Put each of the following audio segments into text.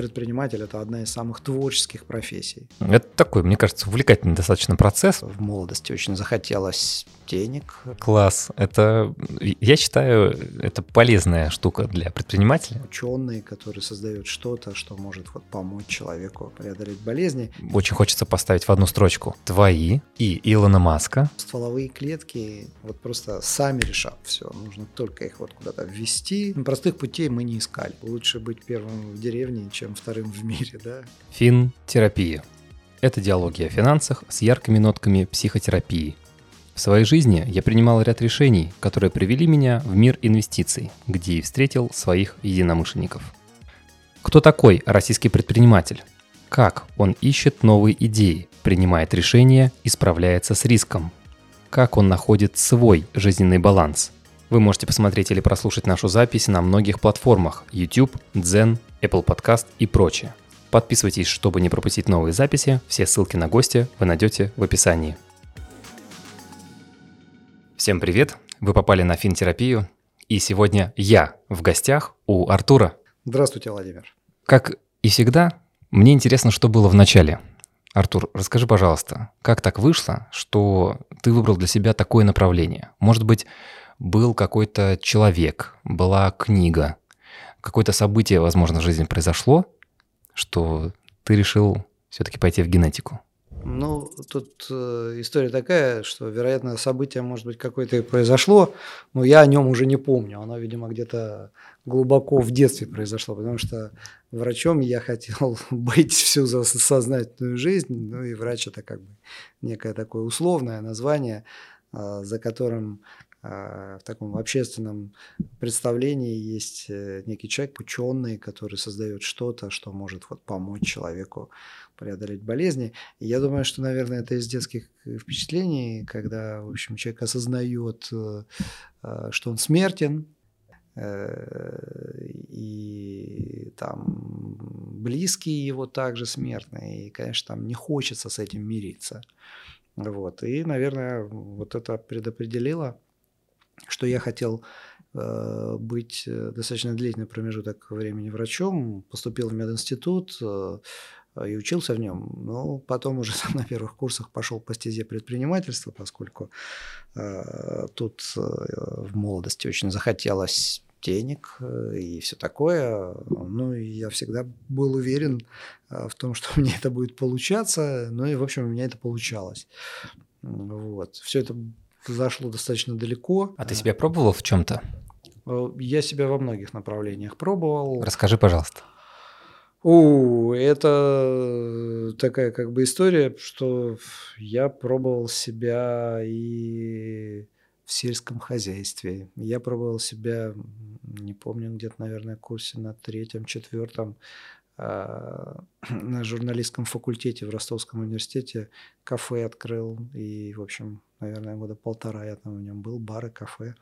предприниматель – это одна из самых творческих профессий. Это такой, мне кажется, увлекательный достаточно процесс. В молодости очень захотелось денег. Класс. Это, я считаю, это полезная штука для предпринимателя. Ученые, которые создают что-то, что может вот помочь человеку преодолеть болезни. Очень хочется поставить в одну строчку твои и Илона Маска. Стволовые клетки вот просто сами решат все. Нужно только их вот куда-то ввести. Простых путей мы не искали. Лучше быть первым в деревне, чем вторым в мире, да? Фин-терапия. Это диалоги о финансах с яркими нотками психотерапии. В своей жизни я принимал ряд решений, которые привели меня в мир инвестиций, где и встретил своих единомышленников. Кто такой российский предприниматель? Как он ищет новые идеи, принимает решения и справляется с риском? Как он находит свой жизненный баланс? Вы можете посмотреть или прослушать нашу запись на многих платформах YouTube, Zen, Apple Podcast и прочее. Подписывайтесь, чтобы не пропустить новые записи. Все ссылки на гости вы найдете в описании. Всем привет! Вы попали на финтерапию, и сегодня я в гостях у Артура. Здравствуйте, Владимир. Как и всегда, мне интересно, что было в начале. Артур, расскажи, пожалуйста, как так вышло, что ты выбрал для себя такое направление? Может быть, был какой-то человек, была книга, какое-то событие, возможно, в жизни произошло, что ты решил все-таки пойти в генетику? Ну, тут э, история такая, что, вероятно, событие, может быть, какое-то и произошло, но я о нем уже не помню. Оно, видимо, где-то глубоко в детстве произошло, потому что врачом я хотел быть всю сознательную жизнь, ну и врач это как бы некое такое условное название, э, за которым в таком общественном представлении есть э, некий человек, ученый, который создает что-то, что может вот помочь человеку преодолеть болезни. И я думаю, что, наверное, это из детских э, впечатлений, когда, в общем, человек осознает, э, э, что он смертен, и там близкие его также смертны, и, конечно, там не хочется с этим мириться. Вот. И, наверное, вот это предопределило, что я хотел быть достаточно длительный промежуток времени врачом, поступил в мединститут, Э, и учился в нем. Но потом уже на первых курсах пошел по стезе предпринимательства, поскольку э, тут э, в молодости очень захотелось денег э, и все такое. Ну, и я всегда был уверен э, в том, что меня это будет получаться. Ну и, в общем, у меня это получалось. Вот. Все это зашло достаточно далеко. А ты себя пробовал в чем-то? Я себя во многих направлениях пробовал. Расскажи, пожалуйста. У, это такая как бы история, что я пробовал себя и в сельском хозяйстве. Я пробовал себя, не помню, где-то, наверное, курсе на третьем, четвертом на журналистском факультете в Ростовском университете кафе открыл. И, в общем, наверное, года полтора я там в нем был, бары, кафе.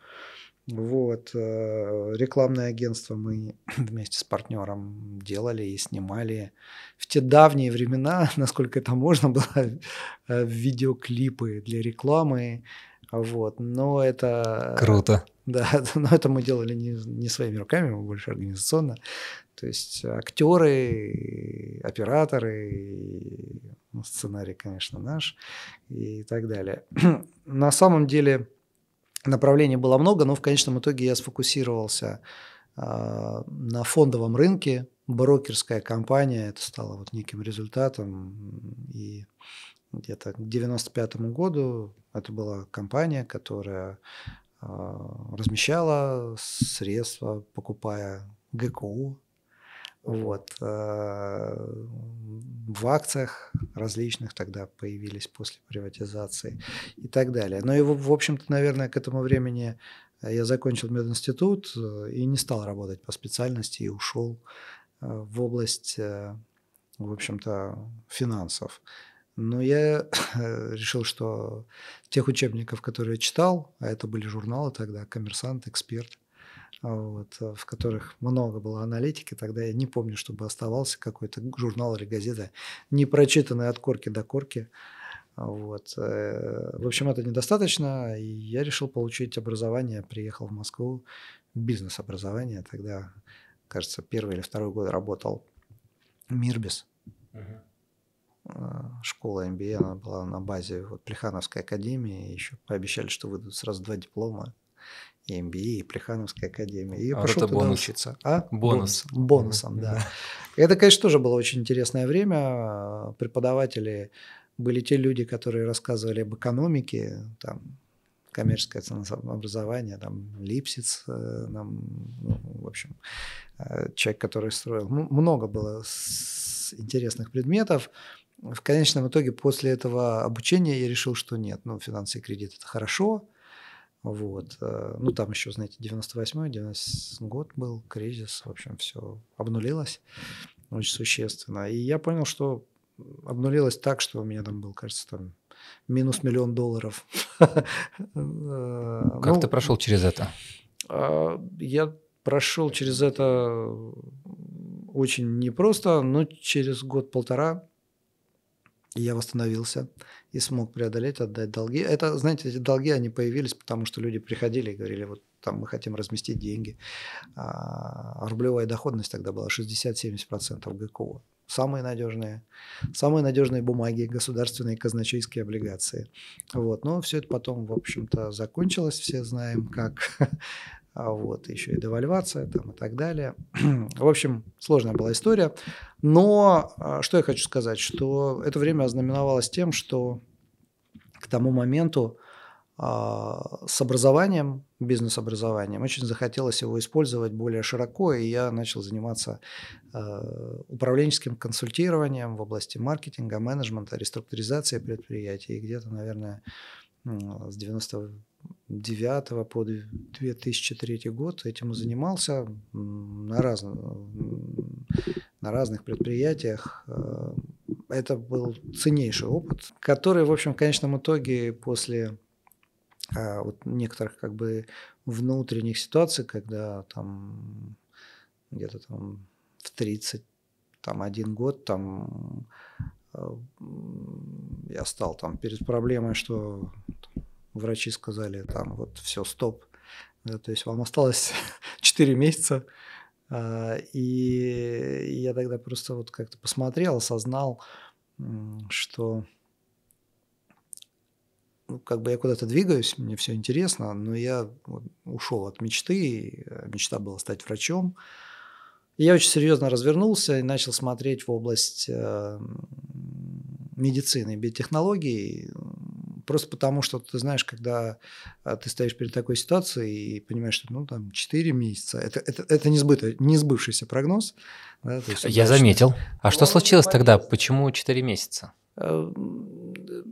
Вот. Э, рекламное агентство мы вместе с партнером делали и снимали в те давние времена, насколько это можно было, э, видеоклипы для рекламы. Вот. Но это... Круто. Да, но это мы делали не, не своими руками, мы больше организационно. То есть актеры, операторы, ну, сценарий, конечно, наш и так далее. На самом деле Направлений было много, но в конечном итоге я сфокусировался э, на фондовом рынке. Брокерская компания, это стало вот неким результатом. И где-то к 95 году это была компания, которая э, размещала средства, покупая ГКУ, вот. Э, в акциях различных тогда появились после приватизации и так далее. Но и, в общем-то, наверное, к этому времени э, я закончил мединститут э, и не стал работать по специальности и ушел в область, в общем-то, финансов. Но я решил, что тех учебников, которые я читал, а это были журналы тогда, «Коммерсант», «Эксперт», вот, э, в которых много было аналитики. Тогда я не помню, чтобы оставался какой-то журнал или газета, не прочитанный от корки до корки. Вот. Э, в общем, это недостаточно, и я решил получить образование, приехал в Москву, бизнес-образование. Тогда, кажется, первый или второй год работал Мирбис. Uh-huh. Школа MBA, она была на базе вот, Плехановской академии. Еще пообещали, что выйдут сразу два диплома. И MBA, и Плехановская академия. И а пошел это туда бонус. учиться. А? Бонус. Бонусом, да. Это, конечно, тоже было очень интересное время. Преподаватели были те люди, которые рассказывали об экономике, там, коммерческое ценообразование, там, Липсиц, нам, ну, в общем, э, человек, который строил. Много было интересных предметов. В конечном итоге после этого обучения я решил, что нет, ну, финансы и кредит – это хорошо, вот. Э, ну, там еще, знаете, 98-й, 90 год был, кризис, в общем, все обнулилось очень существенно. И я понял, что обнулилось так, что у меня там был, кажется, там минус миллион долларов. Э, как ну, ты прошел через это? А, я прошел через это очень непросто, но через год-полтора я восстановился и смог преодолеть, отдать долги. Это, знаете, эти долги, они появились, потому что люди приходили и говорили, вот там мы хотим разместить деньги. А рублевая доходность тогда была 60-70% ГКО. Самые надежные, самые надежные бумаги, государственные казначейские облигации. Вот. Но все это потом, в общем-то, закончилось, все знаем, как вот, еще и девальвация там, и так далее. В общем, сложная была история. Но а, что я хочу сказать, что это время ознаменовалось тем, что к тому моменту а, с образованием, бизнес-образованием, очень захотелось его использовать более широко, и я начал заниматься управленческим консультированием в области маркетинга, менеджмента, реструктуризации предприятий. И где-то, наверное, с 99 по 2003 год этим занимался на, раз, на разных предприятиях. Э, это был ценнейший опыт, который, в общем, в конечном итоге после э, вот некоторых как бы внутренних ситуаций, когда там где-то там в 30 там один год там э, я стал там перед проблемой, что врачи сказали, там вот все, стоп. Да, то есть вам осталось 4 месяца. А, и я тогда просто вот как-то посмотрел, осознал, что ну, как бы я куда-то двигаюсь, мне все интересно, но я ушел от мечты, мечта была стать врачом. И я очень серьезно развернулся и начал смотреть в область э, медицины, биотехнологий, просто потому что ты знаешь, когда а, ты стоишь перед такой ситуацией и понимаешь, что ну там 4 месяца, это, это, это не, сбыто, не сбывшийся прогноз. Да, есть, Я заметил. А что случилось тогда? Почему 4 месяца? Э,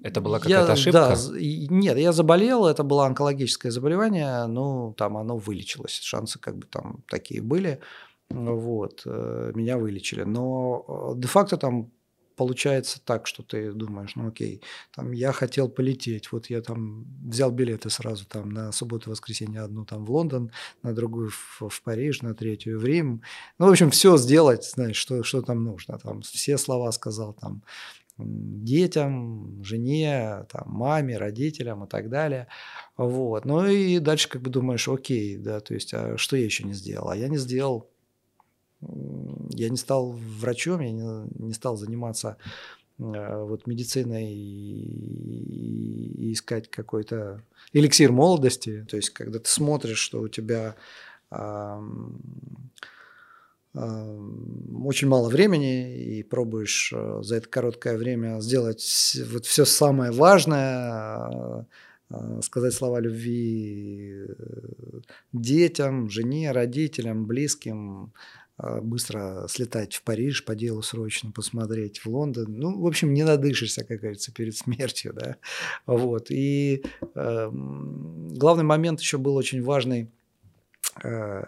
это была какая-то ошибка? Да, нет, я заболел, это было онкологическое заболевание, ну, там оно вылечилось, шансы как бы там такие были, вот, э, меня вылечили. Но э, де-факто там получается так, что ты думаешь, ну окей, там я хотел полететь, вот я там взял билеты сразу там на субботу-воскресенье одну там в Лондон, на другую в, в Париж, на третью в Рим. Ну, в общем, все сделать, знаешь, что, что там нужно. Там все слова сказал там детям, жене, там, маме, родителям и так далее. Вот. Ну и дальше как бы думаешь, окей, да, то есть, а что я еще не сделал? А я не сделал я не стал врачом, я не, не стал заниматься э, вот медициной и, и искать какой-то эликсир молодости. То есть, когда ты смотришь, что у тебя э, очень мало времени и пробуешь э, за это короткое время сделать вот все самое важное, э, сказать слова любви детям, жене, родителям, близким, быстро слетать в Париж по делу срочно, посмотреть в Лондон. Ну, в общем, не надышишься, как говорится, перед смертью, да. Вот. И э, главный момент еще был очень важный, э,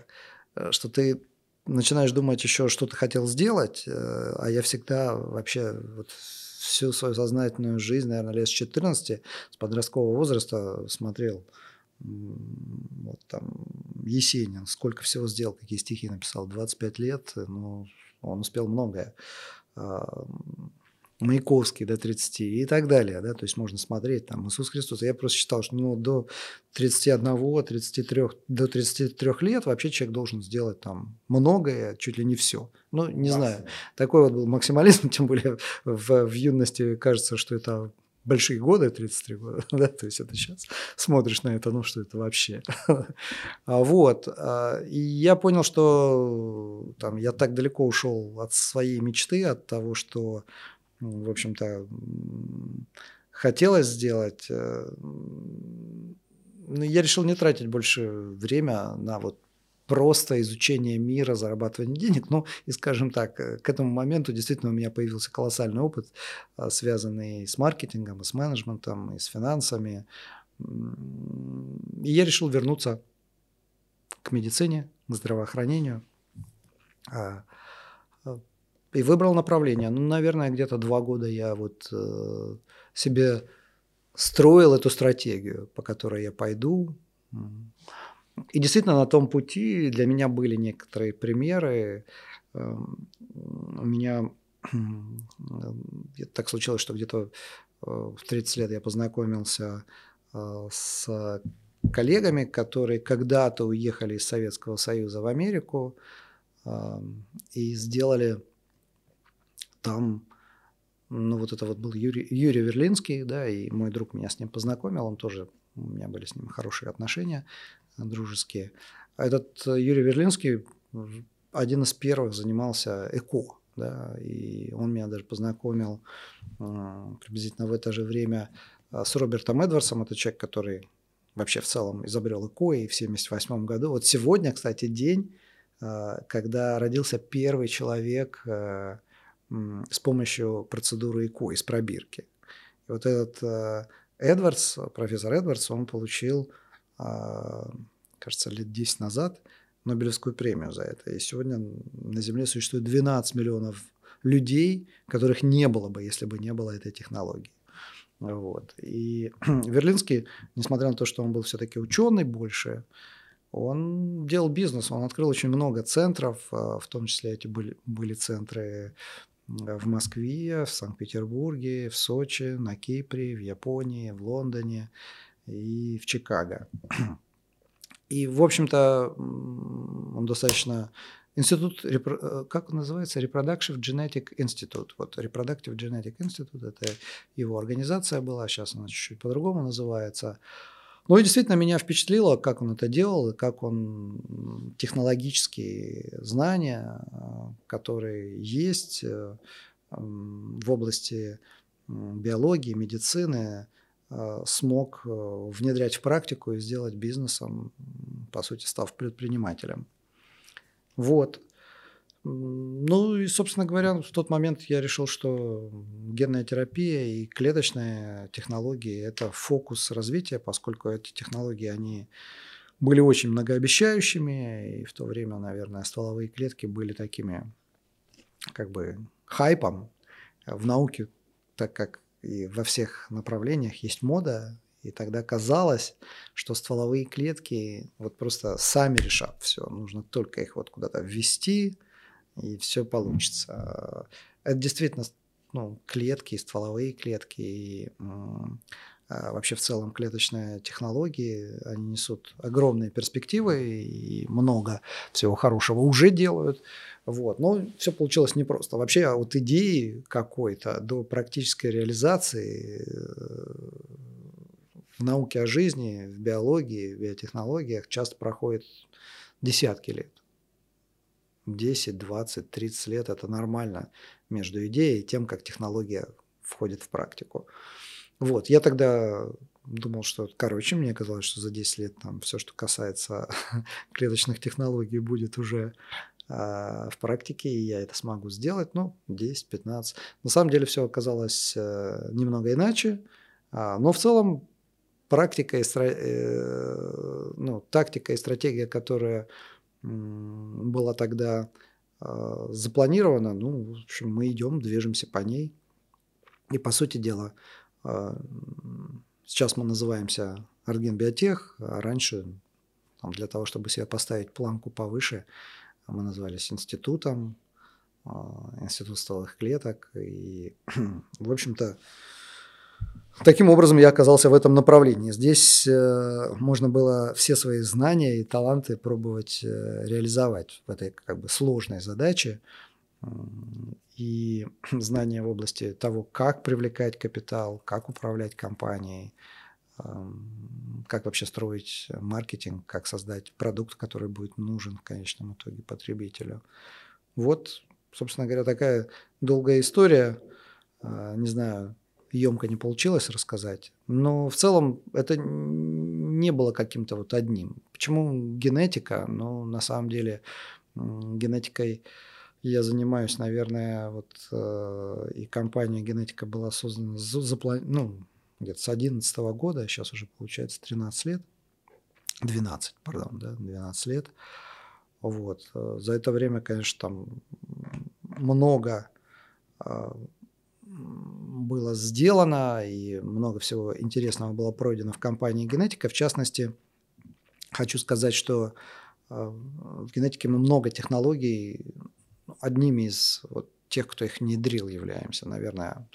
что ты начинаешь думать еще, что ты хотел сделать, э, а я всегда вообще вот всю свою сознательную жизнь, наверное, лет с 14, с подросткового возраста смотрел вот там Есенин, сколько всего сделал, какие стихи написал, 25 лет, ну, он успел многое. А, Маяковский до 30 и так далее, да, то есть можно смотреть там Иисус Христос. Я просто считал, что ну, до 31, 33, до 33 лет вообще человек должен сделать там многое, чуть ли не все. Ну, не знаю, такой вот был максимализм, тем более в, в юности кажется, что это большие годы, 33 года, да, то есть это сейчас смотришь на это, ну что это вообще. А вот, а, и я понял, что там я так далеко ушел от своей мечты, от того, что, ну, в общем-то, хотелось сделать, э, ну, я решил не тратить больше время на вот просто изучение мира, зарабатывание денег. Ну, и скажем так, э, к этому моменту действительно у меня появился колоссальный опыт, а, связанный с маркетингом, и с менеджментом, и с финансами. И я решил вернуться к медицине, к здравоохранению. А, а, и выбрал направление. Ну, наверное, где-то два года я вот э, себе строил эту стратегию, по которой я пойду. И действительно на том пути для меня были некоторые примеры. Эм, у меня так случилось, что где-то э, в 30 лет я познакомился э, с коллегами, которые когда-то уехали из Советского Союза в Америку эм, и сделали там, ну вот это вот был Юрий, Юрий Верлинский, да, и мой друг меня с ним познакомил, он тоже, у меня были с ним хорошие отношения дружеские. А этот э, Юрий Верлинский один из первых занимался ЭКО, да, и он меня даже познакомил э, приблизительно в это же время э, с Робертом Эдвардсом, это человек, который вообще в целом изобрел ЭКО и в 1978 году. Вот сегодня, кстати, день, когда родился первый человек с помощью процедуры ЭКО из пробирки. И вот этот Эдвардс, профессор Эдвардс, он получил кажется, лет 10 назад Нобелевскую премию за это. И сегодня на Земле существует 12 миллионов людей, которых не было бы, если бы не было этой технологии. Вот. И Верлинский, несмотря на то, что он был все-таки ученый больше, он делал бизнес, он открыл очень много центров, а, в том числе эти были, были центры в Москве, в Санкт-Петербурге, в Сочи, на Кипре, в Японии, в Лондоне и в Чикаго. И, в общем-то, он достаточно... Институт, э, как он называется? Reproductive Genetic Institute. Вот Reproductive Genetic Institute – это его организация была, сейчас она чуть-чуть по-другому называется. Ну и действительно меня впечатлило, как он это делал, как он технологические знания, э, которые есть э, в области биологии, медицины, смог э, внедрять в практику и сделать бизнесом, по сути, став предпринимателем. Вот. Ну и, собственно говоря, в тот момент я решил, что генная терапия и клеточные технологии – это фокус развития, поскольку эти технологии, они были очень многообещающими, и в то время, наверное, стволовые клетки были такими как бы хайпом в науке, так как и во всех направлениях есть мода, и тогда казалось, что стволовые клетки вот просто сами решат все. Нужно только их вот куда-то ввести, и все получится. Это действительно ну, клетки, стволовые клетки, и вообще в целом клеточные технологии, они несут огромные перспективы и много всего хорошего уже делают. Вот. Но все получилось непросто. Вообще от идеи какой-то до практической реализации э, в науке о жизни, в биологии, в биотехнологиях часто проходит десятки лет. 10, 20, 30 лет – это нормально между идеей и тем, как технология входит в практику. Вот, я тогда думал, что, короче, мне казалось, что за 10 лет там все, что касается клеточных технологий, будет уже э, в практике, и я это смогу сделать, ну, 10-15. На самом деле все оказалось э, немного иначе, э, но в целом практика и э, ну, тактика и стратегия, которая была тогда э, запланирована, ну, в общем, мы идем, движемся по ней. И, по сути дела, а, сейчас мы называемся Арген а раньше там, для того, чтобы себе поставить планку повыше, мы назывались институтом. институт стволовых клеток. И, в общем-то, таким образом я оказался в этом направлении. Здесь э, можно было все свои знания и таланты пробовать э, реализовать в этой как бы сложной задаче. И знания в области того, как привлекать капитал, как управлять компанией, как вообще строить маркетинг, как создать продукт, который будет нужен в конечном итоге потребителю. Вот, собственно говоря, такая долгая история. А, не знаю, емко не получилось рассказать, но в целом это не было каким-то вот одним. Почему генетика? Ну, на самом деле, генетикой я занимаюсь, наверное, вот э, и компания генетика была создана, заплани... ну, где-то с 11 года, сейчас уже получается 13 лет, 12, пардон, да, 12 лет. Вот. Э, за это время, конечно, там много э, было сделано и много всего интересного было пройдено в компании «Генетика». В частности, хочу сказать, что э, в генетике мы много технологий, одними из вот тех, кто их внедрил, являемся, наверное,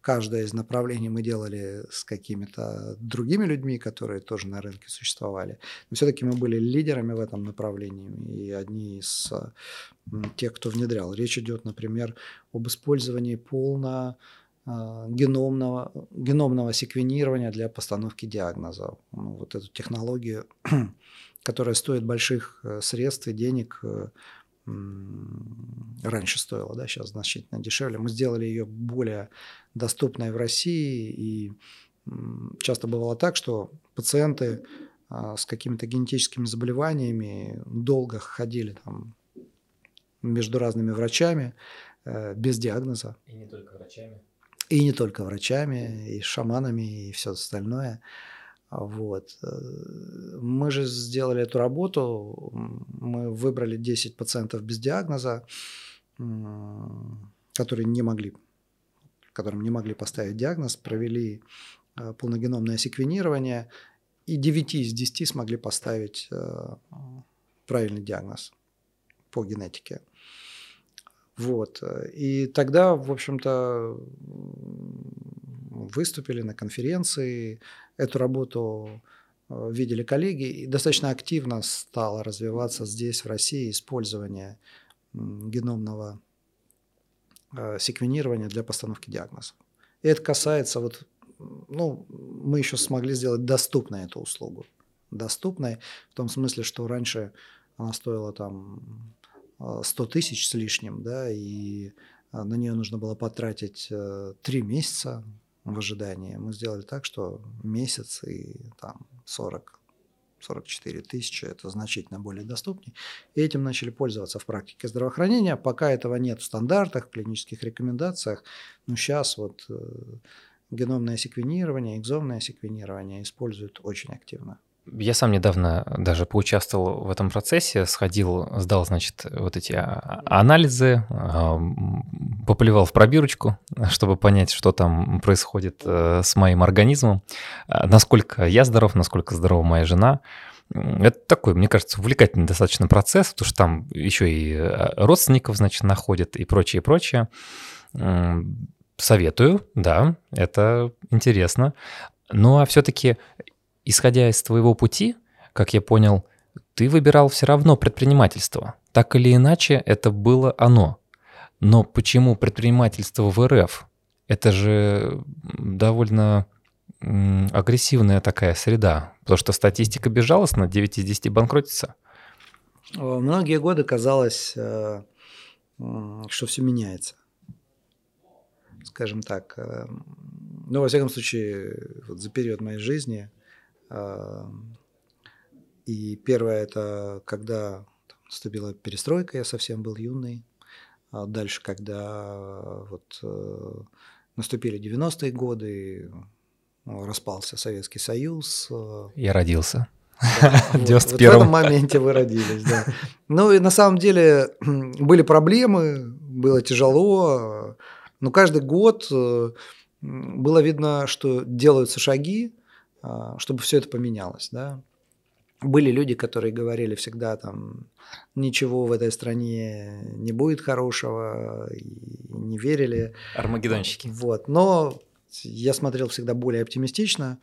каждое из направлений мы делали с какими-то другими людьми, которые тоже на рынке существовали. Но все-таки мы были лидерами в этом направлении и одни из тех, кто внедрял. Речь идет, например, об использовании полно а, геномного, геномного секвенирования для постановки диагноза. Ну, вот эту технологию, которая стоит больших э, средств и денег, э, раньше стоила, да, сейчас значительно дешевле. Мы сделали ее более доступной в России, и часто бывало так, что пациенты а, с какими-то генетическими заболеваниями долго ходили там между разными врачами э, без диагноза. И не только врачами. И не только врачами, и шаманами, и все остальное. Вот. Э, мы же сделали эту работу, мы выбрали 10 пациентов без диагноза, которые не могли, которым не могли поставить диагноз, провели э, полногеномное секвенирование, и 9 из 10 смогли поставить э, правильный диагноз по генетике. Вот. И тогда, в общем-то, выступили на конференции, эту работу э, видели коллеги, и достаточно активно стало развиваться здесь, в России, использование геномного э, секвенирования для постановки диагноза. И это касается, вот, ну, мы еще смогли сделать доступной эту услугу. Доступной в том смысле, что раньше она стоила там 100 э, тысяч с лишним, да, и на нее нужно было потратить 3 месяца, в ожидании. Мы сделали так, что месяц и там 40 44 тысячи, это значительно более доступнее. И этим начали пользоваться в практике здравоохранения. Пока этого нет в стандартах, в клинических рекомендациях, но сейчас вот э, геномное секвенирование, экзомное секвенирование используют очень активно. Я сам недавно даже поучаствовал в этом процессе, сходил, сдал, значит, вот эти а, анализы, поплевал в пробирочку, чтобы понять, что там происходит э, с моим организмом, а, насколько я здоров, насколько здорова моя жена. Это такой, мне кажется, увлекательный достаточно процесс, потому что там еще и э, родственников, значит, находят и прочее, прочее. Советую, да, это интересно. Ну а все-таки исходя из твоего пути, как я понял, ты выбирал все равно предпринимательство. Так или иначе, это было оно. Но почему предпринимательство в РФ? Это же довольно агрессивная такая среда, потому что статистика безжалостна, 9 из 10 банкротится. Многие годы казалось, э, что все меняется. Скажем так. Э, ну, во всяком случае, вот за период моей жизни и первое это когда наступила перестройка, я совсем был юный. А дальше, когда вот э, наступили 90-е годы, ну, распался Советский Союз. Э, я родился. в 91 в этом моменте вы родились, да. Ну и на самом деле были проблемы, было тяжело, но каждый год э, было видно, что делаются шаги, чтобы все это поменялось. Да? были люди, которые говорили всегда там, ничего в этой стране не будет хорошего, и не верили. Армагеддонщики. Вот, но я смотрел всегда более оптимистично.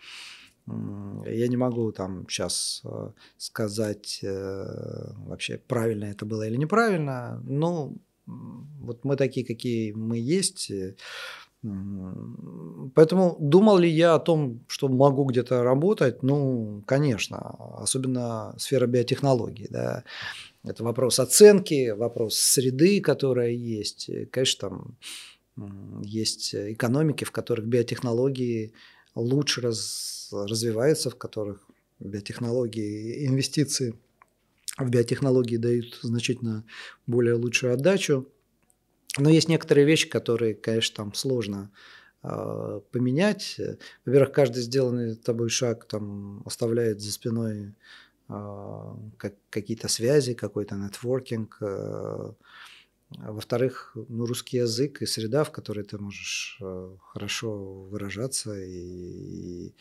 Я не могу там сейчас э, сказать э, вообще, правильно это было или неправильно. Но вот мы такие, какие мы есть. Поэтому думал ли я о том, что могу где-то работать? Ну, конечно, особенно сфера биотехнологий. Да. Это вопрос оценки, вопрос среды, которая есть. Конечно, там есть экономики, в которых биотехнологии лучше раз, развиваются, в которых биотехнологии, инвестиции в биотехнологии дают значительно более лучшую отдачу. Но есть некоторые вещи, которые, конечно, там сложно э, поменять. Во-первых, каждый сделанный тобой шаг там оставляет за спиной э, как, какие-то связи, какой-то нетворкинг. Э, во-вторых, ну, русский язык и среда, в которой ты можешь э, хорошо выражаться и, и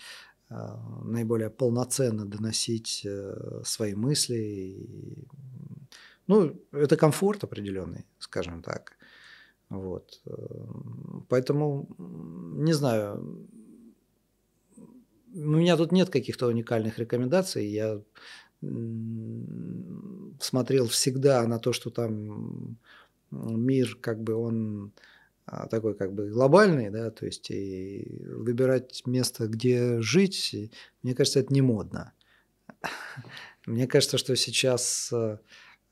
э, наиболее полноценно доносить э, свои мысли. Ну, это комфорт определенный, скажем так. Вот. Поэтому, не знаю, у меня тут нет каких-то уникальных рекомендаций. Я смотрел всегда на то, что там мир, как бы он а, такой как бы глобальный, да, то есть и выбирать место, где жить, мне кажется, это не модно. Мне кажется, что сейчас Э,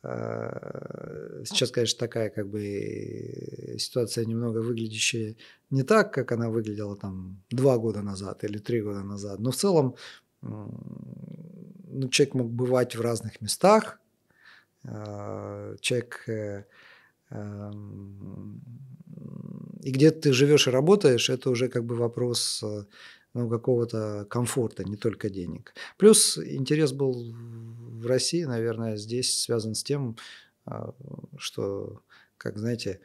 сейчас, конечно, такая как бы ситуация немного выглядящая не так, как она выглядела там два года назад или три года назад. Но в целом ну, человек мог бывать в разных местах. Э, человек э, эм, и где ты живешь и работаешь, это уже как бы вопрос ну, какого-то комфорта, не только денег. Плюс интерес был в России, наверное, здесь связан с тем, а, что, как знаете,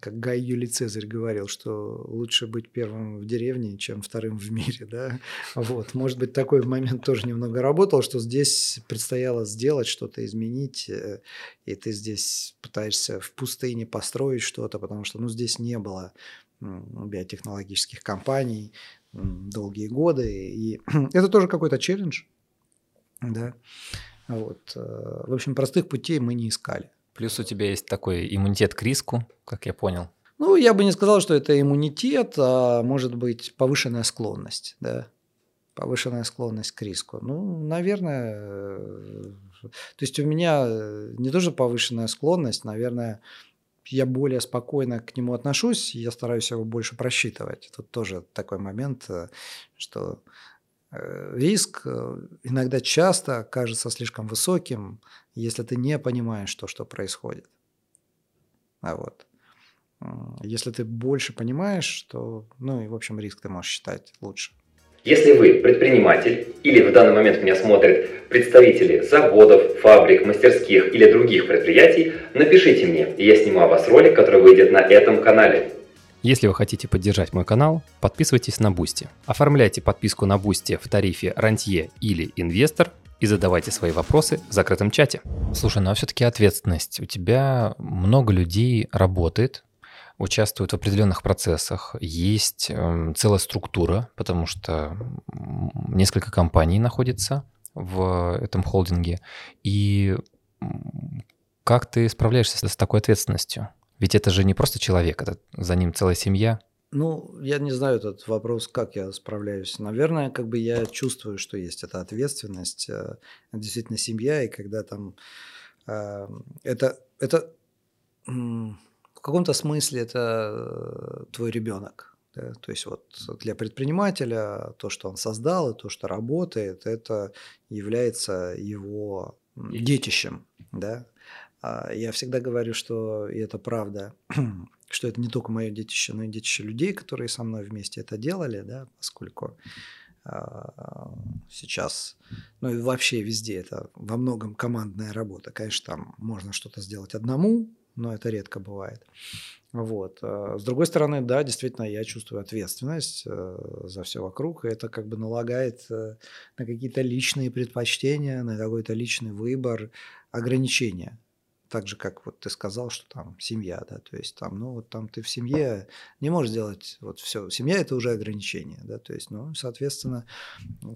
как Гай Юлий Цезарь говорил, что лучше быть первым в деревне, чем вторым в мире, да, вот, может быть, такой момент тоже немного работал, что здесь предстояло сделать что-то, изменить, э, и ты здесь пытаешься в пустыне построить что-то, потому что, ну, здесь не было биотехнологических компаний, долгие годы. И это тоже какой-то челлендж. Да. Вот. Э, в общем, простых путей мы не искали. Плюс у тебя есть такой иммунитет к риску, как я понял. Ну, я бы не сказал, что это иммунитет, а может быть повышенная склонность, да, повышенная склонность к риску. Ну, наверное, э, то есть у меня э, не тоже повышенная склонность, наверное, я более спокойно к нему отношусь, я стараюсь его больше просчитывать. Тут тоже такой момент, э, что э, риск э, иногда часто кажется слишком высоким, если ты не понимаешь то, что происходит. А вот. Если ты больше понимаешь, то, ну и, в общем, риск ты можешь считать лучше. Если вы предприниматель или в данный момент меня смотрят представители заводов, фабрик, мастерских или других предприятий, напишите мне, и я сниму о вас ролик, который выйдет на этом канале. Если вы хотите поддержать мой канал, подписывайтесь на Бусти. Оформляйте подписку на Бусти в тарифе «Рантье» или «Инвестор» и задавайте свои вопросы в закрытом чате. Слушай, ну а все-таки ответственность. У тебя много людей работает, участвуют в определенных процессах, есть э, целая структура, потому что несколько компаний находится в этом холдинге. И как ты справляешься с такой ответственностью? Ведь это же не просто человек, это за ним целая семья. Ну, я не знаю этот вопрос, как я справляюсь. Наверное, как бы я чувствую, что есть эта ответственность, э, действительно семья, и когда там э, это, это в каком-то смысле это э, твой ребенок. Да? То есть вот для предпринимателя то, что он создал, и то, что работает, это является его детищем. Да? А я всегда говорю, что, и это правда, что это не только мое детище, но и детище людей, которые со мной вместе это делали, да, поскольку а, сейчас, ну и вообще везде это во многом командная работа. Конечно, там можно что-то сделать одному, но это редко бывает. Вот. А с другой стороны, да, действительно, я чувствую ответственность э, за все вокруг, и это как бы налагает э, на какие-то личные предпочтения, на какой-то личный выбор, ограничения так же, как вот ты сказал, что там семья, да, то есть там, ну, вот там ты в семье не можешь сделать вот все. Семья – это уже ограничение, да, то есть, ну, соответственно,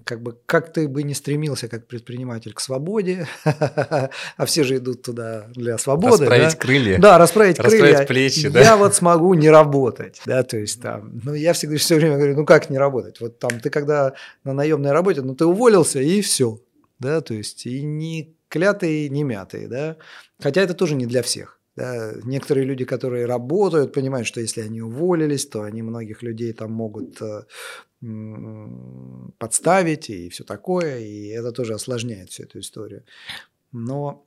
как бы, как ты бы не стремился как предприниматель к свободе, а все же идут туда для свободы. Расправить крылья. Да, расправить, расправить крылья. плечи, да. Я вот смогу не работать, да, то есть там, ну, я всегда все время говорю, ну, как не работать? Вот там ты когда на наемной работе, ну, ты уволился и все, да, то есть, и не клятые, не мятые, да. Хотя это тоже не для всех. Да. Некоторые люди, которые работают, понимают, что если они уволились, то они многих людей там могут э, подставить и все такое, и это тоже осложняет всю эту историю. Но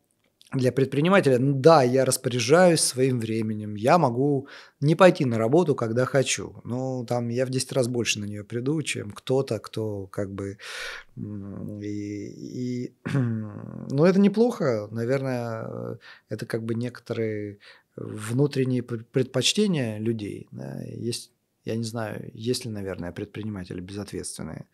для предпринимателя, ну да, я распоряжаюсь своим временем, я могу не пойти на работу, когда хочу. Ну, там я в 10 раз больше на нее приду, чем кто-то, кто как бы... И, и, ну, это неплохо, наверное, это как бы некоторые внутренние предпочтения людей. Да? Есть, я не знаю, есть ли, наверное, предприниматели безответственные.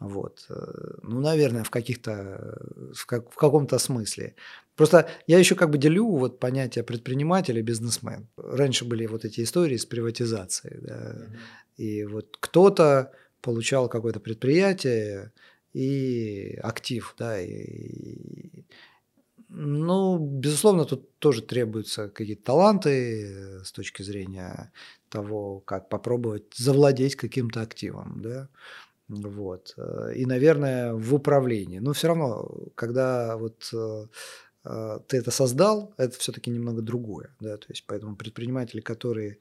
Вот. Э, ну, наверное, в каких-то, в, как, в каком-то смысле. Просто я еще как бы делю вот понятие предпринимателя и бизнесмен. Раньше были вот эти истории с приватизацией. Да? Mm-hmm. И вот кто-то получал какое-то предприятие и актив, да, и, ну, безусловно, тут тоже требуются какие-то таланты э, с точки зрения того, как попробовать завладеть каким-то активом, да. Вот. Э, и, наверное, в управлении. Но все равно, когда вот э, э, ты это создал, это все-таки немного другое. Да? То есть, поэтому предприниматели, которые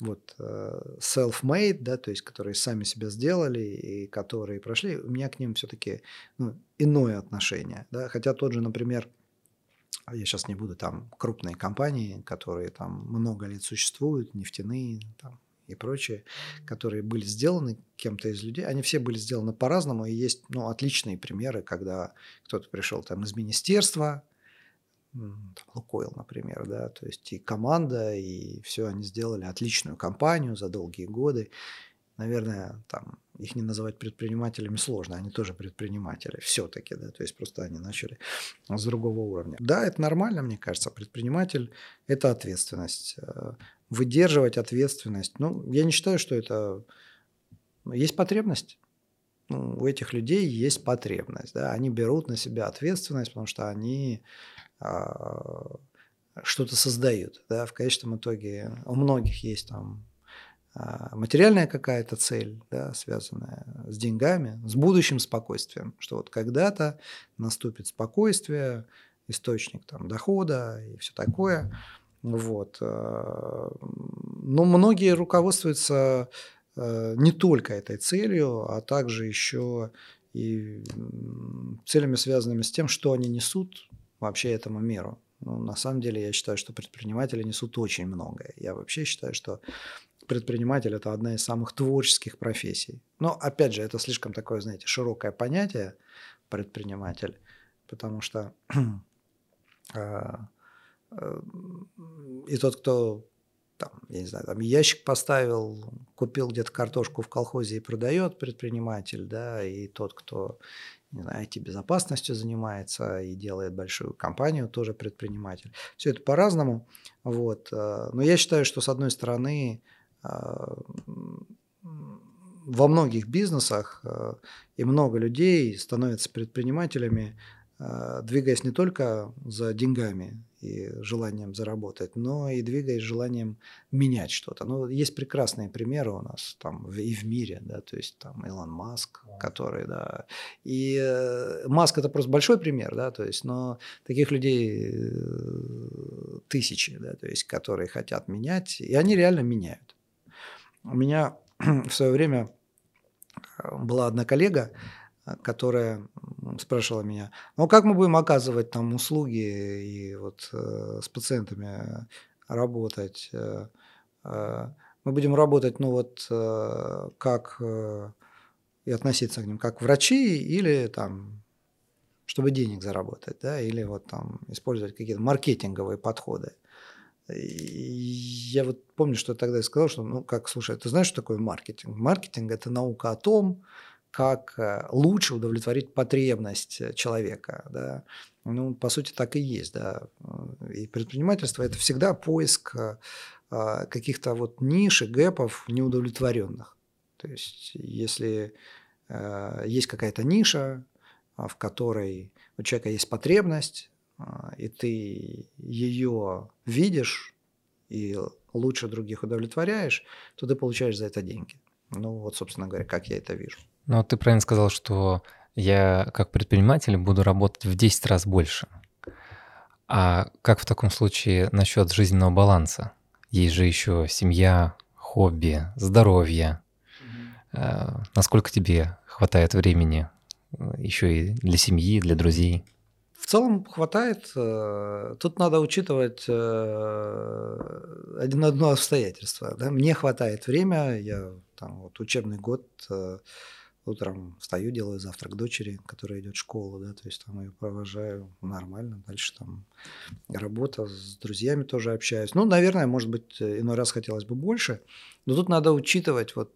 вот self-made, да, то есть которые сами себя сделали и которые прошли, у меня к ним все-таки ну, иное отношение. Да? Хотя тот же, например, я сейчас не буду там крупные компании, которые там много лет существуют, нефтяные, там, и прочее, которые были сделаны кем-то из людей, они все были сделаны по-разному, и есть ну, отличные примеры, когда кто-то пришел там из министерства, там, Лукойл, например, да, то есть и команда, и все они сделали отличную компанию за долгие годы. Наверное, там их не называть предпринимателями сложно, они тоже предприниматели все-таки, да, то есть просто они начали с другого уровня. Да, это нормально, мне кажется, предприниматель – это ответственность выдерживать ответственность. Ну, я не считаю, что это... Есть потребность. Ну, у этих людей есть потребность. Да? Они берут на себя ответственность, потому что они а, что-то создают. Да? В конечном итоге у многих есть там а, материальная какая-то цель, да, связанная с деньгами, с будущим спокойствием, что вот когда-то наступит спокойствие, источник там, дохода и все такое. Вот. Э, но многие руководствуются э, не только этой целью, а также еще и целями, связанными с тем, что они несут вообще этому миру. Ну, на самом деле я считаю, что предприниматели несут очень многое. Я вообще считаю, что предприниматель – это одна из самых творческих профессий. Но, опять же, это слишком такое, знаете, широкое понятие предприниматель, потому что э, и тот, кто там, я не знаю, там ящик поставил, купил где-то картошку в колхозе и продает предприниматель, да, и тот, кто, не знаю, IT-безопасностью занимается и делает большую компанию, тоже предприниматель. Все это по-разному, вот. Э, но я считаю, что с одной стороны э, во многих бизнесах э, и много людей становятся предпринимателями, двигаясь не только за деньгами и желанием заработать, но и двигаясь желанием менять что-то. Ну, есть прекрасные примеры у нас там и в мире, да, то есть там Илон Маск, который, да, и э, Маск это просто большой пример, да, то есть, но таких людей э, тысячи, да, то есть, которые хотят менять, и они реально меняют. У меня в свое время э, была одна коллега, которая спрашивала меня, ну как мы будем оказывать там услуги и вот э, с пациентами работать? Э, э, мы будем работать, ну вот э, как э, и относиться к ним как врачи или там чтобы денег заработать, да, или вот там использовать какие-то маркетинговые подходы. я вот помню, что я тогда сказал, что, ну, как, слушай, ты знаешь, что такое маркетинг? Маркетинг – это наука о том, как э, лучше удовлетворить потребность э, человека. Да? Ну, по сути, так и есть. Да? И предпринимательство – это всегда поиск э, а, каких-то вот ниш и гэпов неудовлетворенных. То есть, если есть какая-то ниша, а, в которой у человека есть потребность, а, и ты ее видишь и лучше других удовлетворяешь, то ты получаешь за это деньги. Ну вот, собственно говоря, как я это вижу. Ну, ты правильно сказал, что я как предприниматель буду работать в 10 раз больше. А как в таком случае насчет жизненного баланса? Есть же еще семья, хобби, здоровье. Mm-hmm. Насколько тебе хватает времени э, еще и для семьи, для друзей? В целом хватает. Э, тут надо учитывать один одно обстоятельство. Да? Мне хватает время. Я там вот учебный год э, утром встаю, делаю завтрак дочери, которая идет в школу, да, то есть там ее провожаю нормально, дальше там работа, с друзьями тоже общаюсь. Ну, наверное, может быть, иной раз хотелось бы больше, но тут надо учитывать вот,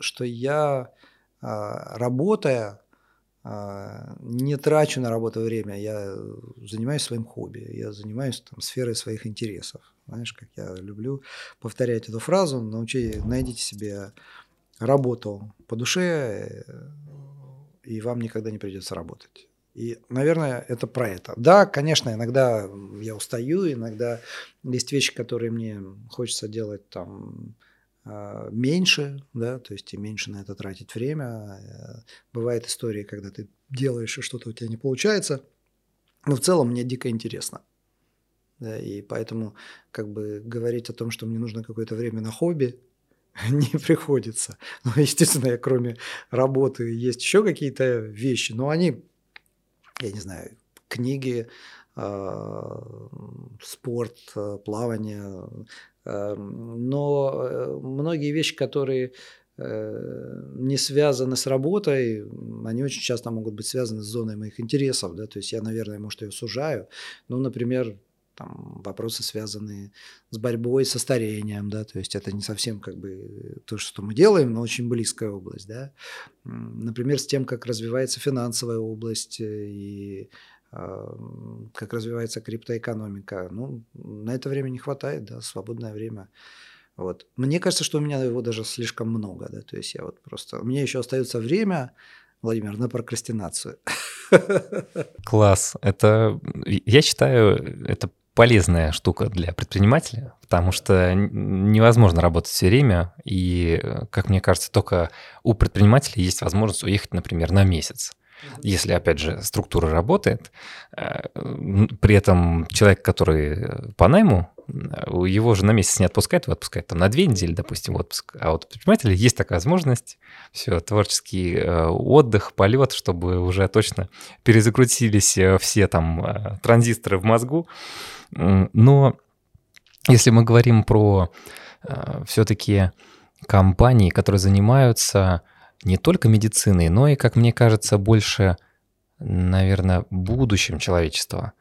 что я, работая, а, не трачу на работу время, я занимаюсь своим хобби, я занимаюсь там, сферой своих интересов. Знаешь, как я люблю повторять эту фразу, научи, найдите себе работу по душе, и вам никогда не придется работать. И, наверное, это про это. Да, конечно, иногда я устаю, иногда есть вещи, которые мне хочется делать там а, меньше, да, то есть и меньше на это тратить время. Бывают истории, когда ты делаешь, и что-то у тебя не получается. Но в целом мне дико интересно. Да, и поэтому как бы говорить о том, что мне нужно какое-то время на хобби, не приходится. Ну, естественно, я кроме работы есть еще какие-то вещи, но они, я не знаю, книги, а, спорт, а, плавание, Эм, но э, многие вещи, которые э, не связаны с работой, они очень часто могут быть связаны с зоной моих интересов, да, то есть я, наверное, может, ее сужаю, ну, например, там, вопросы, связанные с борьбой со старением, да, то есть это не совсем как бы то, что мы делаем, но очень близкая область, да, например, с тем, как развивается финансовая область э, и как развивается криптоэкономика. Ну, на это время не хватает, да, свободное время. Вот. Мне кажется, что у меня его даже слишком много, да, то есть я вот просто... У меня еще остается время, Владимир, на прокрастинацию. Класс. Это, я считаю, это полезная штука для предпринимателя, потому что невозможно работать все время, и, как мне кажется, только у предпринимателя есть возможность уехать, например, на месяц если, опять же, структура работает, э, при этом человек, который э, по найму, э, его же на месяц не отпускает, его отпускает там на две недели, допустим, отпуск. А вот предпринимателя есть такая возможность, все, творческий отдых, полет, чтобы уже точно перезакрутились все там транзисторы в мозгу. Но если мы говорим про все-таки компании, которые занимаются не только медициной, но и, как мне кажется, больше, наверное, будущим человечества.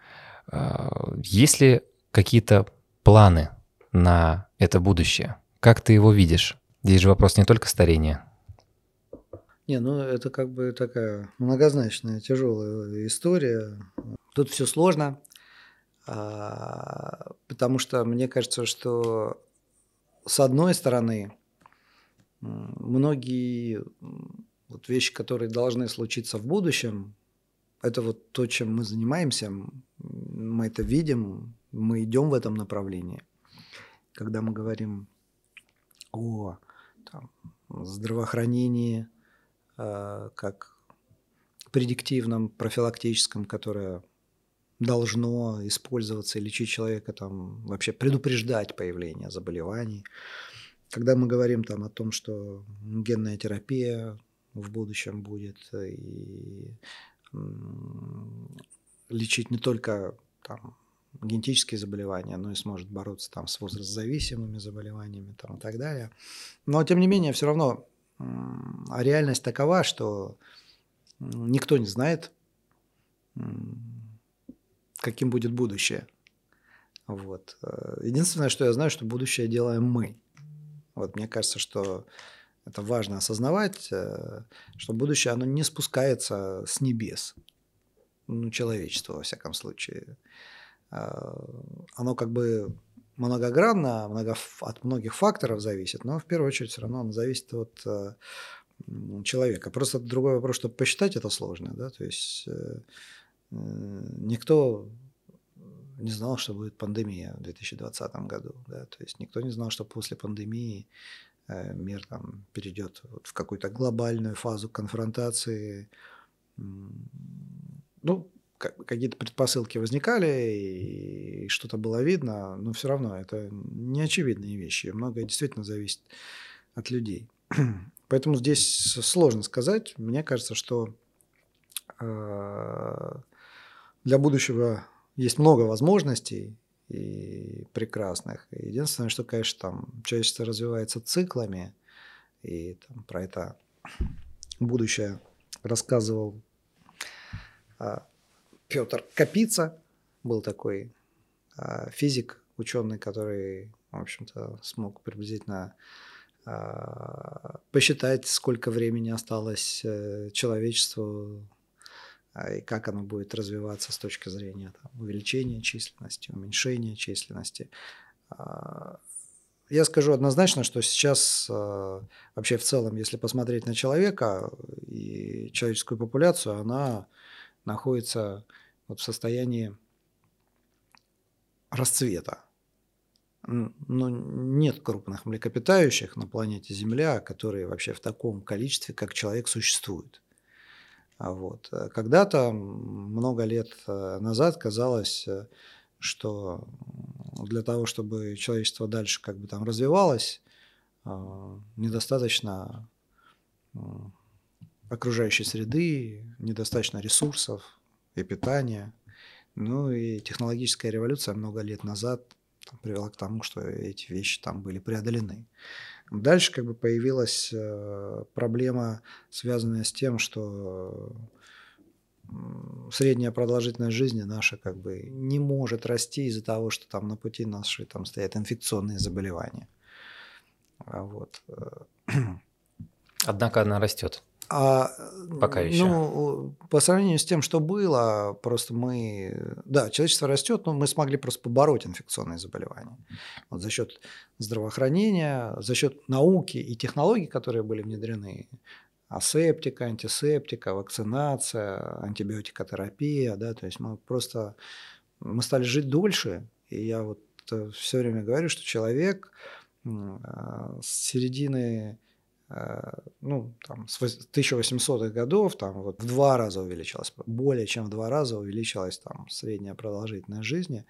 А, есть ли какие-то планы на это будущее? Как ты его видишь? Здесь же вопрос не только старения. Не, ну это как бы такая многозначная, тяжелая история. Тут все сложно, а, потому что мне кажется, что с одной стороны многие вот вещи, которые должны случиться в будущем, это вот то, чем мы занимаемся, мы это видим, мы идем в этом направлении. Когда мы говорим о там, здравоохранении, э, как предиктивном, профилактическом, которое должно использоваться и лечить человека, там, вообще предупреждать появление заболеваний, когда мы говорим там о том, что генная терапия в будущем будет и лечить не только там, генетические заболевания, но и сможет бороться там, с возрастзависимыми заболеваниями там, и так далее. Но, тем не менее, все равно реальность такова, что никто не знает, каким будет будущее. Вот. Единственное, что я знаю, что будущее делаем мы. Вот мне кажется, что это важно осознавать, что будущее, оно не спускается с небес. Ну, человечество, во всяком случае. Оно как бы многогранно, много, от многих факторов зависит, но в первую очередь все равно оно зависит от э, человека. Просто другой вопрос, что посчитать это сложно, да, то есть э, э, никто не знал, что будет пандемия в 2020 году, да, то есть никто не знал, что после пандемии э, мир там перейдет в какую-то глобальную фазу конфронтации. Ну, какие-то предпосылки возникали, и что-то было видно, но все равно это не очевидные вещи. Многое действительно зависит от людей. Поэтому здесь сложно сказать. Мне кажется, что э, для будущего есть много возможностей и прекрасных. Единственное, что, конечно, там человечество развивается циклами, и там, про это будущее рассказывал а, Петр Капица был такой а, физик, ученый, который, в общем-то, смог приблизительно а, посчитать, сколько времени осталось э, человечеству и как оно будет развиваться с точки зрения там, увеличения численности, уменьшения численности. Я скажу однозначно, что сейчас вообще в целом, если посмотреть на человека и человеческую популяцию, она находится вот в состоянии расцвета. Но нет крупных млекопитающих на планете Земля, которые вообще в таком количестве, как человек, существуют. А вот. Когда-то, много лет э, назад, казалось, э, что для того, чтобы человечество дальше как бы там развивалось, э, недостаточно окружающей среды, недостаточно ресурсов, и питание. Ну и технологическая революция много лет назад привела к тому, что эти вещи там были преодолены. Дальше как бы появилась э, проблема, связанная с тем, что средняя продолжительность жизни наша как бы не может расти из-за того, что там на пути наши там стоят инфекционные заболевания. А вот. Э, Однако она растет. А, Пока еще. Ну, по сравнению с тем, что было, просто мы... Да, человечество растет, но мы смогли просто побороть инфекционные заболевания. Вот за счет здравоохранения, за счет науки и технологий, которые были внедрены, асептика, антисептика, вакцинация, антибиотикотерапия, да, то есть мы просто мы стали жить дольше, и я вот э, все время говорю, что человек а, с середины Э, ну, там, с 1800-х годов там, вот, в два раза увеличилась, более чем в два раза увеличилась там, средняя продолжительность жизни.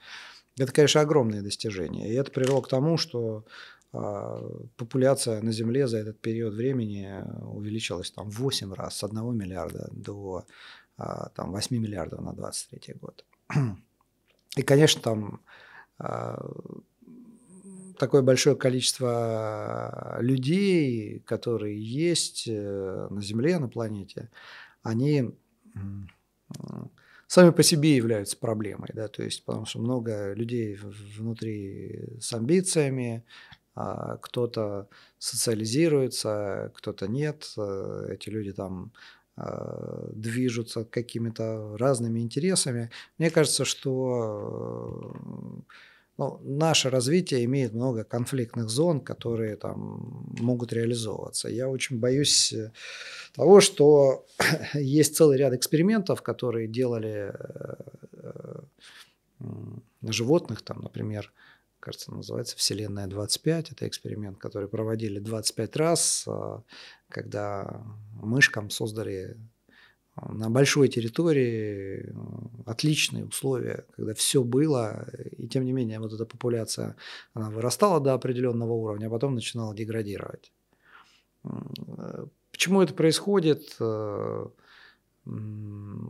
Это, конечно, огромные достижения. И это привело к тому, что э, популяция на Земле за этот период времени увеличилась там, в 8 раз, с 1 миллиарда до э, там, 8 миллиардов на 23 год. И, конечно, там такое большое количество людей, которые есть э, на Земле, на планете, они сами по себе являются проблемой, да, то есть потому что много людей внутри с амбициями, а кто-то социализируется, кто-то нет, э, эти люди там движутся какими-то разными интересами. Мне кажется, что ну, наше развитие имеет много конфликтных зон, которые там могут реализовываться. Я очень боюсь э, того, что есть целый ряд экспериментов, которые делали э, на животных, там, например, кажется, называется «Вселенная 25». Это эксперимент, который проводили 25 раз, а, когда мышкам создали на большой территории, отличные условия, когда все было, и тем не менее вот эта популяция, она вырастала до определенного уровня, а потом начинала деградировать. Почему это происходит? Э,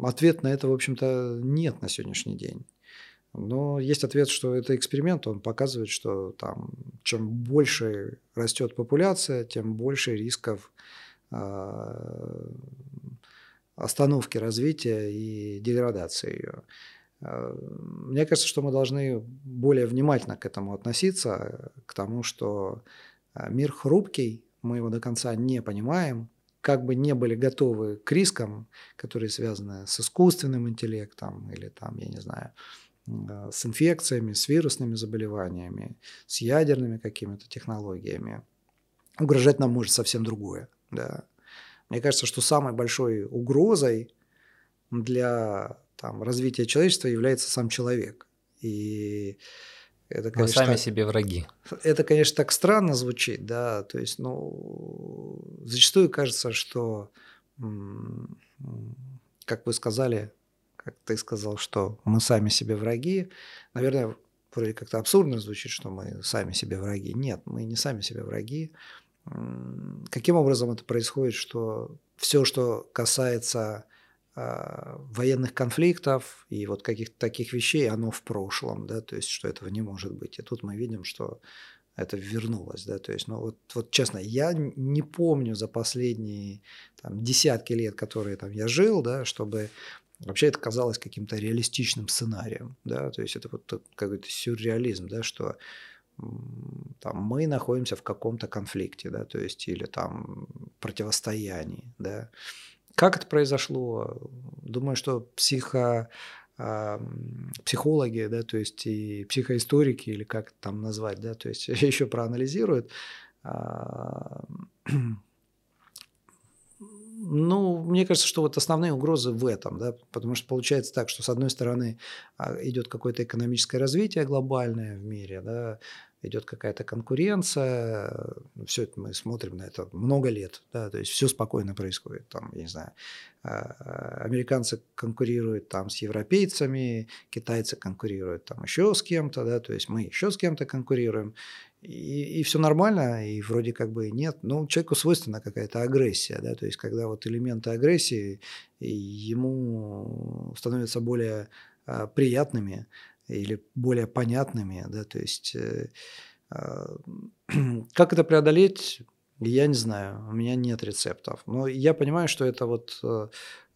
ответ на это, в общем-то, нет на сегодняшний день. Но есть ответ, что это эксперимент, он показывает, что там, чем больше растет популяция, тем больше рисков остановки развития и деградации ее. мне кажется, что мы должны более внимательно к этому относиться, к тому, что мир хрупкий, мы его до конца не понимаем, как бы не были готовы к рискам, которые связаны с искусственным интеллектом или там, я не знаю, с инфекциями, с вирусными заболеваниями, с ядерными какими-то технологиями. Угрожать нам может совсем другое. Да. Мне кажется, что самой большой угрозой для там, развития человечества является сам человек. И это, конечно, Вы сами себе враги. Это, конечно, так странно звучит, да, то есть, ну, зачастую кажется, что, как вы сказали, как ты сказал, что мы сами себе враги, наверное, вроде как-то абсурдно звучит, что мы сами себе враги. Нет, мы не сами себе враги. Каким образом это происходит, что все, что касается а, военных конфликтов и вот каких-то таких вещей, оно в прошлом, да, то есть что этого не может быть. И тут мы видим, что это вернулось, да, то есть, ну вот, вот честно, я не помню за последние там, десятки лет, которые там я жил, да, чтобы вообще это казалось каким-то реалистичным сценарием, да, то есть это вот какой-то сюрреализм, да, что там, мы находимся в каком-то конфликте, да, то есть или там противостоянии, да, как это произошло? Думаю, что психо, психологи, да, то есть и психоисторики, или как там назвать, да, то есть еще проанализируют. Ну, мне кажется, что вот основные угрозы в этом, да, потому что получается так, что с одной стороны а, идет какое-то экономическое развитие глобальное в мире, да, идет какая-то конкуренция, все это мы смотрим на это много лет, да, то есть все спокойно происходит, там, я не знаю, а, американцы конкурируют там с европейцами, китайцы конкурируют там еще с кем-то, да, то есть мы еще с кем-то конкурируем, и, и все нормально, и вроде как бы нет, но человеку свойственна какая-то агрессия, да, то есть когда вот элементы агрессии ему становятся более а, приятными, или более понятными, да, то есть э, а, как это преодолеть, я не знаю, у меня нет рецептов, но я понимаю, что это вот э,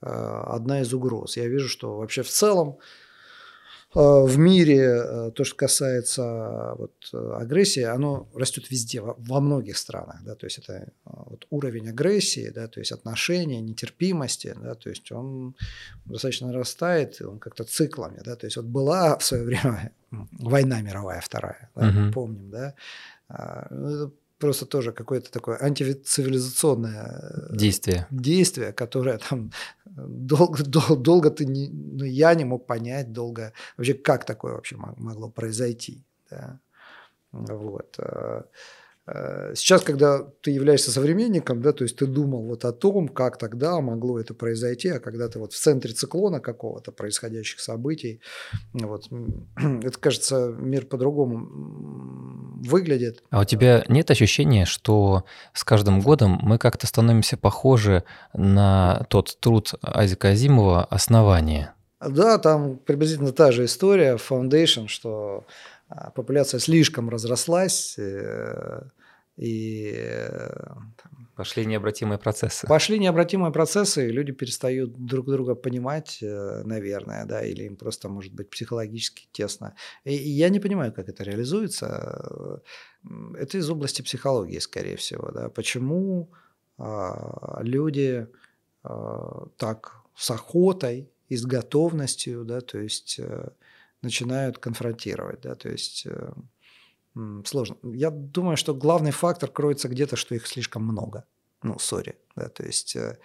а, одна из угроз. Я вижу, что вообще в целом Э, в мире, э, то, что касается вот, агрессии, оно растет везде, во многих странах. Да, то есть это э, вот, уровень агрессии, да, то есть отношения, нетерпимости, да, то есть он достаточно растает, он как-то циклами. Да, то есть вот была в свое время война мировая вторая, да, угу. помним, да, а, ну, просто тоже какое-то такое антицивилизационное действие, действие которое там долго, долго, долго ты не, ну, я не мог понять долго вообще, как такое вообще могло произойти. Да? Вот. Э, сейчас, когда ты являешься современником, да, то есть ты думал вот о том, как тогда могло это произойти, а когда ты вот в центре циклона какого-то происходящих событий, вот, это кажется, мир по-другому выглядит. А у тебя нет ощущения, что с каждым годом мы как-то становимся похожи на тот труд Азика Азимова «Основание»? Да, там приблизительно та же история, Foundation, что популяция слишком разрослась, э, и э, пошли необратимые процессы. Пошли необратимые процессы, и люди перестают друг друга понимать, э, наверное, да, или им просто может быть психологически тесно. И я не понимаю, как это реализуется. Это из области психологии, скорее всего, да. Почему а, люди а, так с охотой и с готовностью, да, то есть начинают конфронтировать, да, то есть э, сложно. Я думаю, что главный фактор кроется где-то, что их слишком много. Ну, сори, да, то есть э,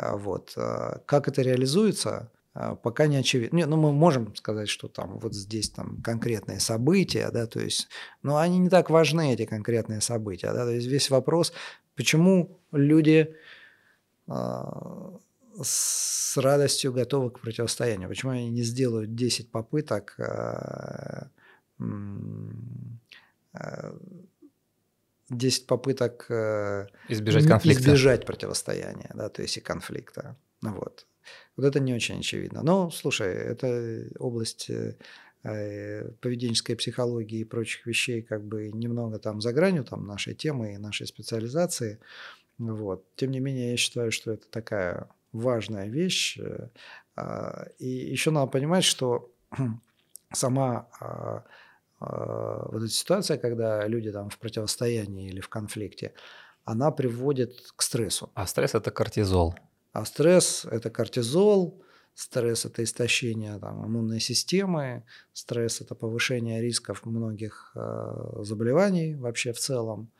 а вот. А как это реализуется, а, пока не очевидно. Не, ну, мы можем сказать, что там вот здесь там конкретные события, да, то есть, но они не так важны, эти конкретные события, да, то есть весь вопрос, почему люди с радостью готовы к противостоянию. Почему они не сделают 10 попыток 10 а, а, попыток э, избежать конфликта. избежать противостояния, да, то есть и конфликта. Вот. Вот это не очень очевидно. Но, слушай, это область э, э, поведенческой психологии и прочих вещей как бы немного там за гранью там нашей темы и нашей специализации. Вот. Тем не менее, я считаю, что это такая важная вещь. Э, а, и еще надо понимать, что сама а, а, вот эта ситуация, когда люди там в противостоянии или в конфликте, она приводит к стрессу. А стресс это кортизол. А стресс это кортизол, стресс это истощение там, иммунной системы, стресс это повышение рисков многих э, заболеваний вообще в целом,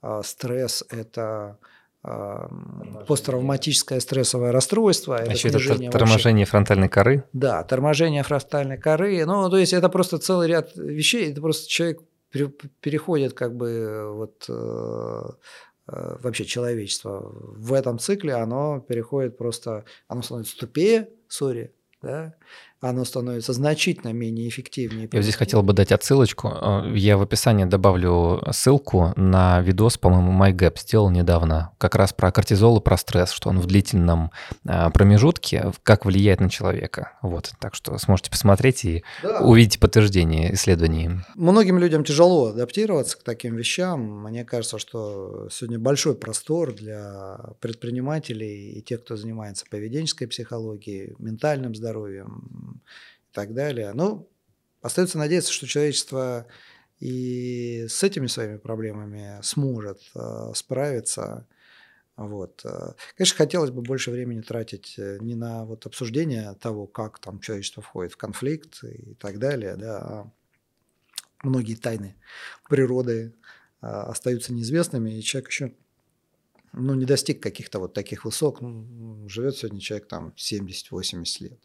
а стресс это посттравматическое стрессовое расстройство. А еще это торможение вообще... фронтальной коры? Да, торможение фронтальной коры. Ну, то есть это просто целый ряд вещей. Это просто человек переходит как бы вот э, э, вообще человечество в этом цикле, оно переходит просто, оно становится тупее, сори, да, оно становится значительно менее эффективнее. Я здесь хотел бы дать отсылочку. Э, я в описании добавлю ссылку на видос, по-моему, MyGap сделал недавно, как раз про кортизол и про стресс, что он в длительном э, промежутке, как влияет на человека. Вот, так что сможете посмотреть и да. увидеть подтверждение исследований. Многим людям тяжело адаптироваться к таким вещам. Мне кажется, что сегодня большой простор для предпринимателей и тех, кто занимается поведенческой психологией, ментальным здоровьем, и так далее. Ну, остается надеяться, что человечество и с этими своими проблемами сможет э, справиться. Вот. Э, конечно, хотелось бы больше времени тратить э, не на вот обсуждение того, как там человечество входит в конфликт и так далее, да, а многие тайны природы э, остаются неизвестными, и человек еще ну, не достиг каких-то вот таких высот. Ну, живет сегодня человек там 70-80 лет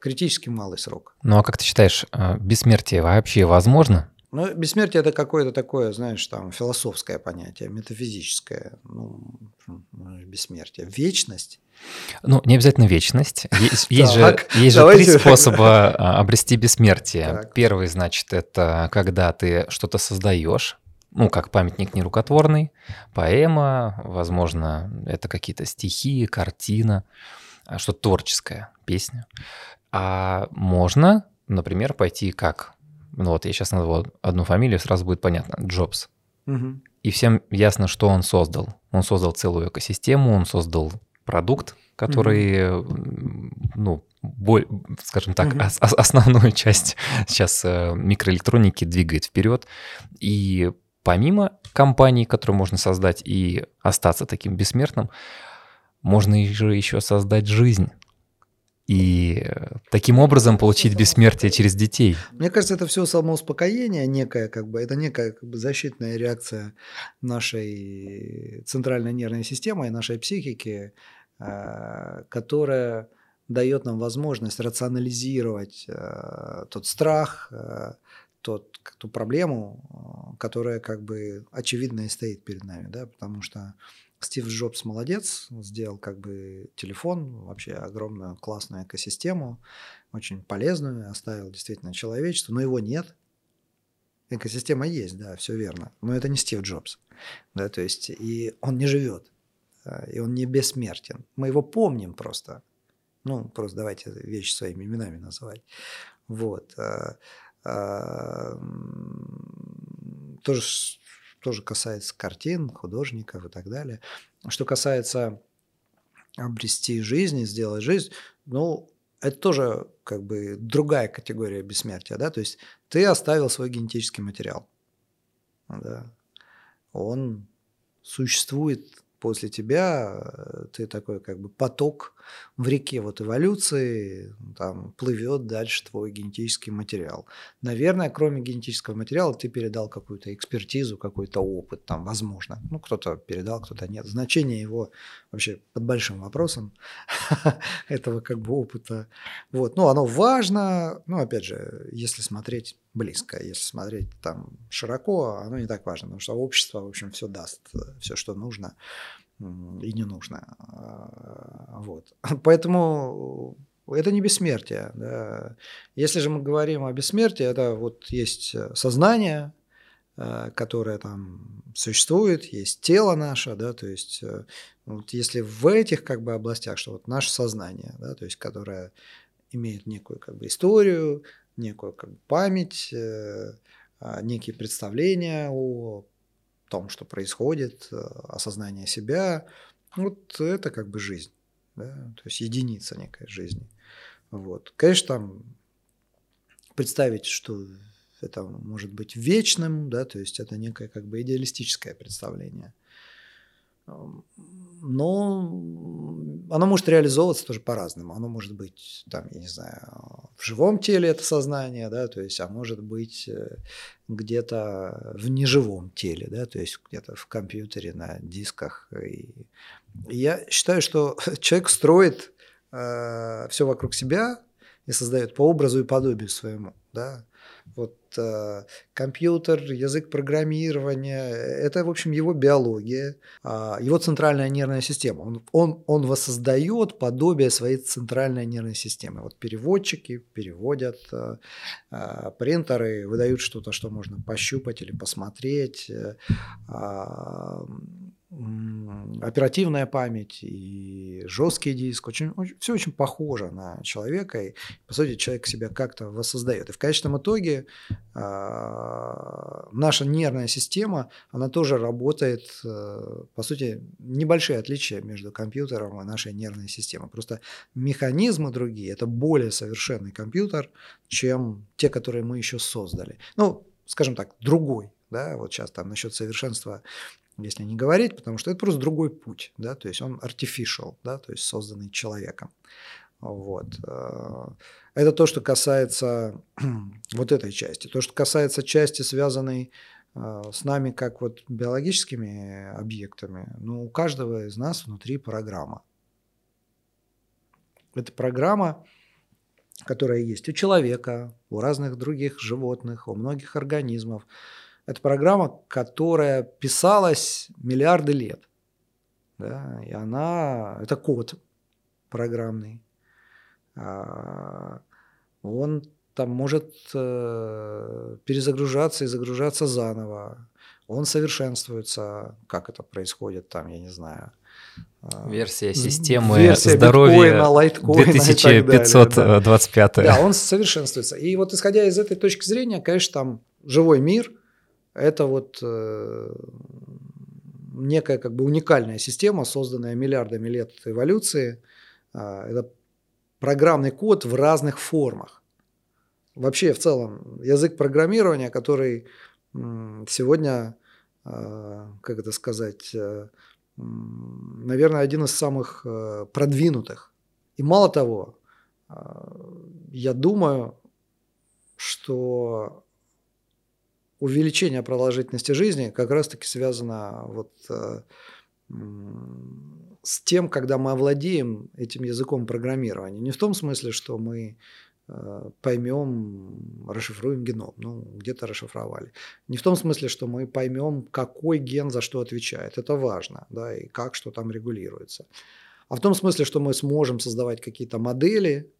критически малый срок. Ну а как ты считаешь, э, бессмертие вообще возможно? Ну, бессмертие это какое-то такое, знаешь, там философское понятие, метафизическое, ну, бессмертие. Вечность. Ну, не обязательно вечность. Есть, есть же, есть же три способа а, обрести бессмертие. Первый, значит, это когда ты что-то создаешь, ну, как памятник нерукотворный, поэма, возможно, это какие-то стихи, картина, а, что-то творческое, песня. А можно, например, пойти как? Ну вот я сейчас назову одну фамилию, сразу будет понятно. Джобс. Угу. И всем ясно, что он создал. Он создал целую экосистему, он создал продукт, который, угу. ну, боль, скажем так, угу. ос- основную часть сейчас э, микроэлектроники двигает вперед. И помимо компаний, которые можно создать и остаться таким бессмертным, можно же еще создать жизнь и таким образом получить бессмертие через детей. Мне кажется, это все самоуспокоение некое, как бы, это некая как бы, защитная реакция нашей центральной нервной системы и нашей психики, э, которая дает нам возможность рационализировать э, тот страх, э, тот, ту проблему, которая как бы очевидно и стоит перед нами, да, потому что Стив Джобс молодец, сделал как бы телефон, вообще огромную классную экосистему, очень полезную, оставил действительно человечество, но его нет. Экосистема есть, да, все верно, но это не Стив Джобс, да, то есть и он не живет, и он не бессмертен. Мы его помним просто, ну, просто давайте вещи своими именами называть. Вот. А, а, тоже тоже касается картин, художников и так далее. Что касается обрести жизнь и сделать жизнь, ну, это тоже как бы другая категория бессмертия, да, то есть ты оставил свой генетический материал, да, он существует после тебя э, ты такой как бы поток в реке вот эволюции, там плывет дальше твой генетический материал. Наверное, кроме генетического материала ты передал какую-то экспертизу, какой-то опыт, там, возможно. Ну, кто-то передал, кто-то нет. Значение его вообще под большим вопросом этого как бы опыта. Вот. Ну, оно важно, ну, опять же, если смотреть близко, если смотреть там широко, оно не так важно, потому что общество, в общем, все даст, все, что нужно и не нужно. А, вот. Поэтому это не бессмертие. Да. Если же мы говорим о бессмертии, это вот есть сознание, э, которое там существует, есть тело наше, да, то есть э, вот если в этих как бы областях, что вот наше сознание, да, то есть которое имеет некую как бы историю, некую как бы память, э, а, некие представления о том, что происходит, э, осознание себя, вот это как бы жизнь, да? то есть единица некой жизни. Вот. Конечно, там представить, что это может быть вечным, да, то есть это некое как бы идеалистическое представление. Но оно может реализовываться тоже по-разному. Оно может быть, там, я не знаю, в живом теле это сознание, да, то есть, а может быть э, где-то в неживом теле, да, то есть где-то в компьютере, на дисках. И я считаю, что человек строит э, все вокруг себя и создает по образу и подобию своему, да, вот э, компьютер, язык программирования, это, в общем, его биология, э, его центральная нервная система. Он, он, он воссоздает подобие своей центральной нервной системы. Вот переводчики переводят, э, принтеры выдают что-то, что можно пощупать или посмотреть. Оперативная память и жесткий диск, очень, очень, все очень похоже на человека, и, по сути, человек себя как-то воссоздает. И в конечном итоге э, наша нервная система, она тоже работает, э, по сути, небольшие отличия между компьютером и нашей нервной системой. Просто механизмы другие, это более совершенный компьютер, чем те, которые мы еще создали. Ну, скажем так, другой, да, вот сейчас там насчет совершенства если не говорить, потому что это просто другой путь, да, то есть он artificial, да, то есть созданный человеком. Вот. Э, это то, что касается вот этой части. То, что касается части, связанной э, с нами как вот биологическими объектами, ну, у каждого из нас внутри программа. Это программа, которая есть у человека, у разных других животных, у многих организмов. Это программа, которая писалась миллиарды лет. Да, и она, это код программный. А, он там может э, перезагружаться и загружаться заново. Он совершенствуется, как это происходит там, я не знаю. А, Версия системы Версия здоровья биткоина, лайткоина 2525. Да, он совершенствуется. И вот исходя из этой точки зрения, конечно, там живой мир – это вот э, некая как бы уникальная система, созданная миллиардами лет эволюции. Э, это программный код в разных формах. Вообще в целом язык программирования, который сегодня, э, как это сказать, э, наверное, один из самых э, продвинутых. И мало того, э, я думаю, что увеличение продолжительности жизни как раз-таки связано вот э, с тем, когда мы овладеем этим языком программирования. Не в том смысле, что мы э, поймем, расшифруем геном, ну, где-то расшифровали. Не в том смысле, что мы поймем, какой ген за что отвечает. Это важно, да, и как что там регулируется. А в том смысле, что мы сможем создавать какие-то модели,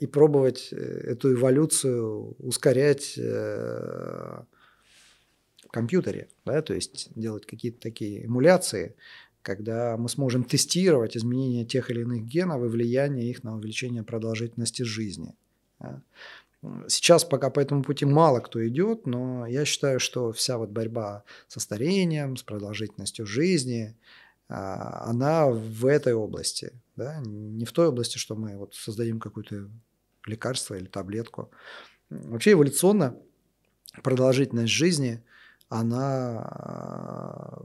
и пробовать э, эту эволюцию ускорять э, в компьютере, да, то есть делать какие-то такие эмуляции, когда мы сможем тестировать изменения тех или иных генов и влияние их на увеличение продолжительности жизни. Сейчас пока по этому пути мало кто идет, но я считаю, что вся вот борьба со старением, с продолжительностью жизни, она в этой области, да, не в той области, что мы вот создадим какое-то лекарство или таблетку. Вообще эволюционно продолжительность жизни, она а,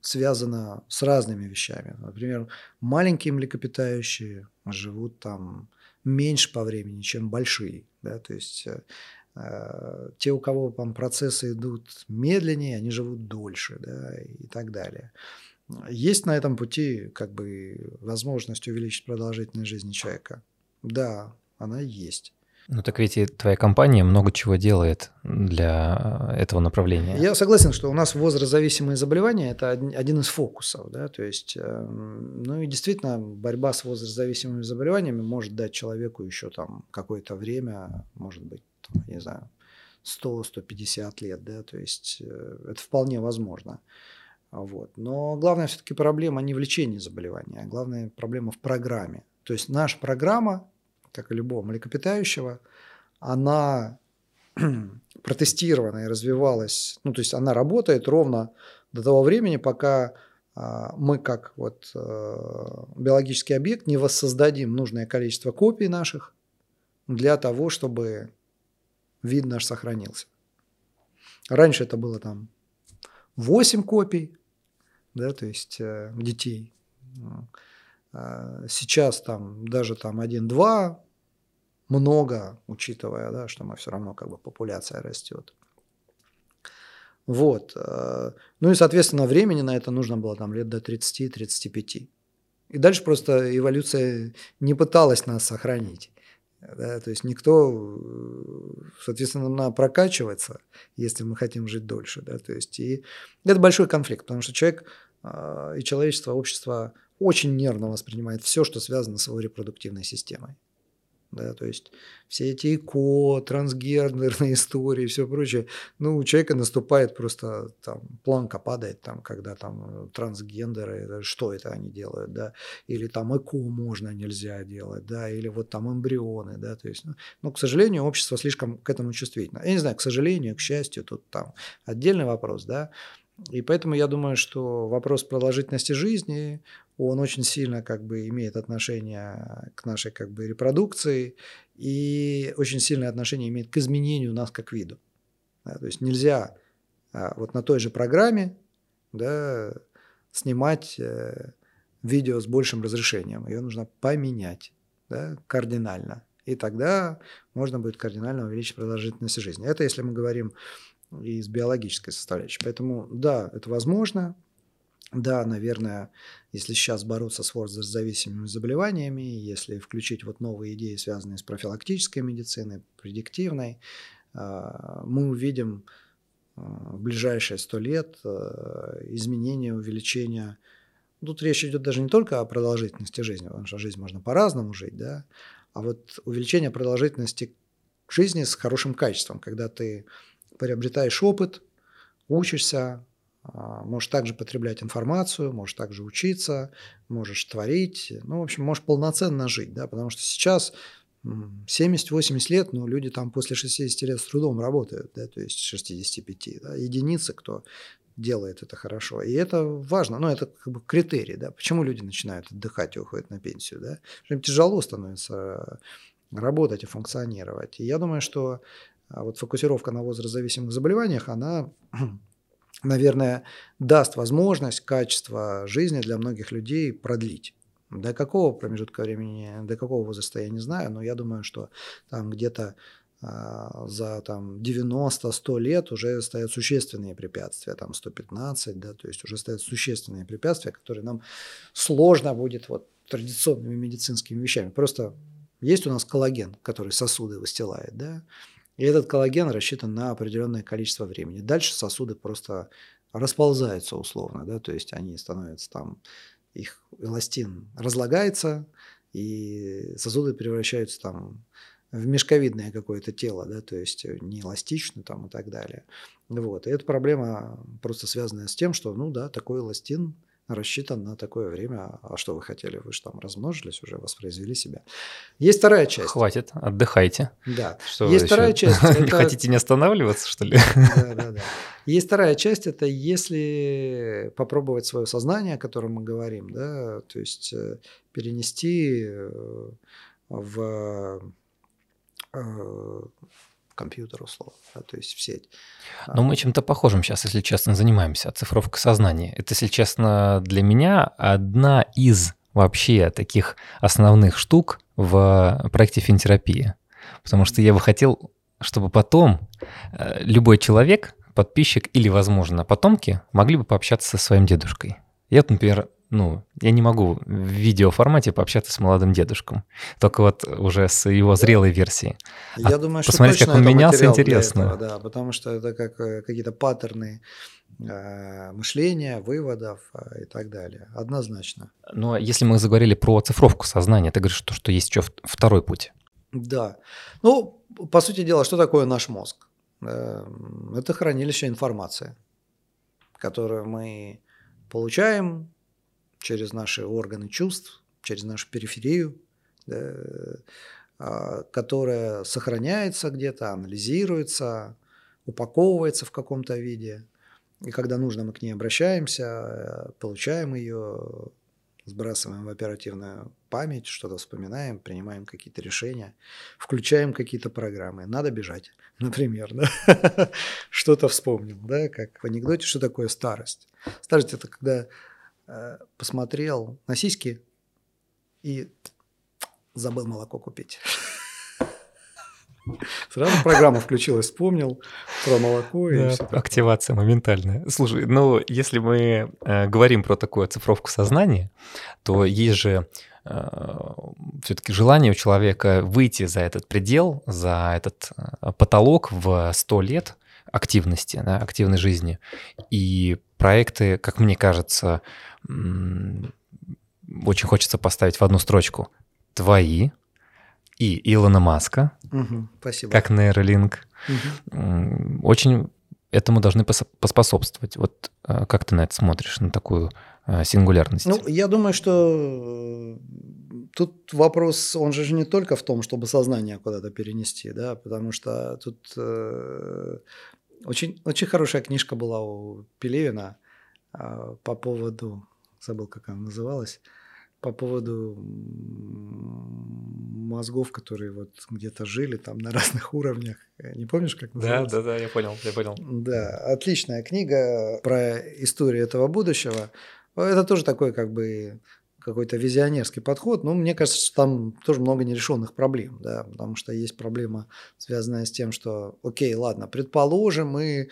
связана с разными вещами. Например, маленькие млекопитающие живут там меньше по времени, чем большие. Да? То есть э, э те, у кого там процессы идут медленнее, они живут дольше да? и так далее. Есть на этом пути как бы возможность увеличить продолжительность жизни человека? Да, она есть. Ну так ведь и твоя компания много чего делает для этого направления. Я согласен, что у нас возрастзависимые заболевания – это один из фокусов. Да? То есть, эм, ну и действительно, борьба с возрастзависимыми заболеваниями может дать человеку еще там какое-то время, может быть, там, не знаю, 100-150 лет. Да? То есть э, это вполне возможно. Вот. Но главная все-таки проблема не в лечении заболевания, а главная проблема в программе. То есть наша программа, как и любого млекопитающего, она протестирована и развивалась, ну то есть она работает ровно до того времени, пока а, мы как вот э, биологический объект не воссоздадим нужное количество копий наших для того, чтобы вид наш сохранился. Раньше это было там 8 копий, да, то есть э, детей. А сейчас там даже там 1-2 много, учитывая, да, что мы все равно как бы популяция растет. Вот. Э, ну и, соответственно, времени на это нужно было там лет до 30-35. И дальше просто эволюция не пыталась нас сохранить. Да, то есть никто, соответственно, надо прокачиваться, если мы хотим жить дольше. Да, то есть и это большой конфликт, потому что человек э, и человечество, общество очень нервно воспринимает все, что связано с его репродуктивной системой. Да, то есть все эти ИКО, трансгендерные истории, все прочее, ну, у человека наступает просто там планка падает, там, когда там трансгендеры, что это они делают, да, или там ЭКО можно, нельзя делать, да, или вот там эмбрионы, да, то есть, ну, ну, к сожалению, общество слишком к этому чувствительно. Я не знаю, к сожалению, к счастью, тут там отдельный вопрос, да, и поэтому я думаю, что вопрос продолжительности жизни, он очень сильно как бы имеет отношение к нашей как бы репродукции и очень сильное отношение имеет к изменению нас как виду. Да, то есть нельзя а, вот на той же программе да, снимать э, видео с большим разрешением. Ее нужно поменять да, кардинально. И тогда можно будет кардинально увеличить продолжительность жизни. Это если мы говорим из биологической составляющей. Поэтому да, это возможно. Да, наверное, если сейчас бороться с возрастзависимыми заболеваниями, если включить вот новые идеи, связанные с профилактической медициной, предиктивной, а, мы увидим а, в ближайшие сто лет а, изменения, увеличения. Тут речь идет даже не только о продолжительности жизни, потому что жизнь можно по-разному жить, да, а вот увеличение продолжительности жизни с хорошим качеством, когда ты приобретаешь опыт, учишься, а, можешь также потреблять информацию, можешь также учиться, можешь творить, ну, в общем, можешь полноценно жить, да, потому что сейчас 70-80 лет, ну, люди там после 60 лет с трудом работают, да, то есть 65, да, единицы, кто делает это хорошо. И это важно, ну, это как бы критерий, да, почему люди начинают отдыхать и уходят на пенсию, да, им тяжело становится работать и функционировать. И я думаю, что вот фокусировка на возрастзависимых заболеваниях, она, наверное, даст возможность качество жизни для многих людей продлить. До какого промежутка времени, до какого возраста я не знаю, но я думаю, что там где-то а, за там, 90-100 лет уже стоят существенные препятствия, там 115, да, то есть уже стоят существенные препятствия, которые нам сложно будет вот традиционными медицинскими вещами. Просто есть у нас коллаген, который сосуды выстилает, да, и этот коллаген рассчитан на определенное количество времени. Дальше сосуды просто расползаются условно, да, то есть они становятся там, их эластин разлагается, и сосуды превращаются там в мешковидное какое-то тело, да, то есть не эластично там и так далее. Вот. И эта проблема просто связана с тем, что, ну да, такой эластин рассчитан на такое время. А что вы хотели? Вы же там размножились уже, воспроизвели себя. Есть вторая часть. Хватит, отдыхайте. Да. Что Есть вторая еще? часть. Это... Хотите не останавливаться, что ли? Да, да, да. Есть вторая часть, это если попробовать свое сознание, о котором мы говорим, да, то есть э, перенести э, в э, компьютер условно, да, то есть в сеть. Но мы чем-то похожим сейчас, если честно, занимаемся. Оцифровка сознания. Это, если честно, для меня одна из вообще таких основных штук в проекте финтерапии. Потому что я бы хотел, чтобы потом э, любой человек, подписчик или, возможно, потомки могли бы пообщаться со своим дедушкой. Я, например, ну, я не могу в видеоформате пообщаться с молодым дедушком, только вот уже с его зрелой версией. Я а думаю, что посмотреть, как он менялся, интересно. Этого, да, потому что это как э, какие-то паттерны э, мышления, выводов э, и так далее. Однозначно. Но ну, а если мы заговорили про цифровку сознания, ты говоришь, что, что есть еще второй путь. Да. Ну, по сути дела, что такое наш мозг? Это хранилище информации, которую мы получаем, через наши органы чувств, через нашу периферию, да, а, которая сохраняется где-то, анализируется, упаковывается в каком-то виде. И когда нужно, мы к ней обращаемся, получаем ее, сбрасываем в оперативную память, что-то вспоминаем, принимаем какие-то решения, включаем какие-то программы. Надо бежать, например, да? что-то вспомнил, да, как в анекдоте, что такое старость. Старость – это когда э, посмотрел на сиськи и забыл молоко купить. Сразу программа включилась, вспомнил про молоко и да, все. Активация моментальная. Слушай, ну если мы э, говорим про такую оцифровку сознания, то есть же э, все-таки желание у человека выйти за этот предел, за этот э, потолок в 100 лет активности, да, активной жизни. И проекты, как мне кажется, очень хочется поставить в одну строчку. Твои, и Илона Маска, угу, спасибо. как Neuralink, угу. очень этому должны поспособствовать. Вот э, как ты на это смотришь, на такую э, сингулярность? Ну, я думаю, что э, тут вопрос, он же не только в том, чтобы сознание куда-то перенести, да, потому что тут э, очень, очень хорошая книжка была у Пелевина э, по поводу, забыл, как она называлась, по поводу мозгов, которые вот где-то жили там на разных уровнях. Не помнишь, как называется? Да, да, да, я понял, я понял. Да, отличная книга про историю этого будущего. Это тоже такой как бы какой-то визионерский подход, но мне кажется, что там тоже много нерешенных проблем, да, потому что есть проблема, связанная с тем, что, окей, ладно, предположим, мы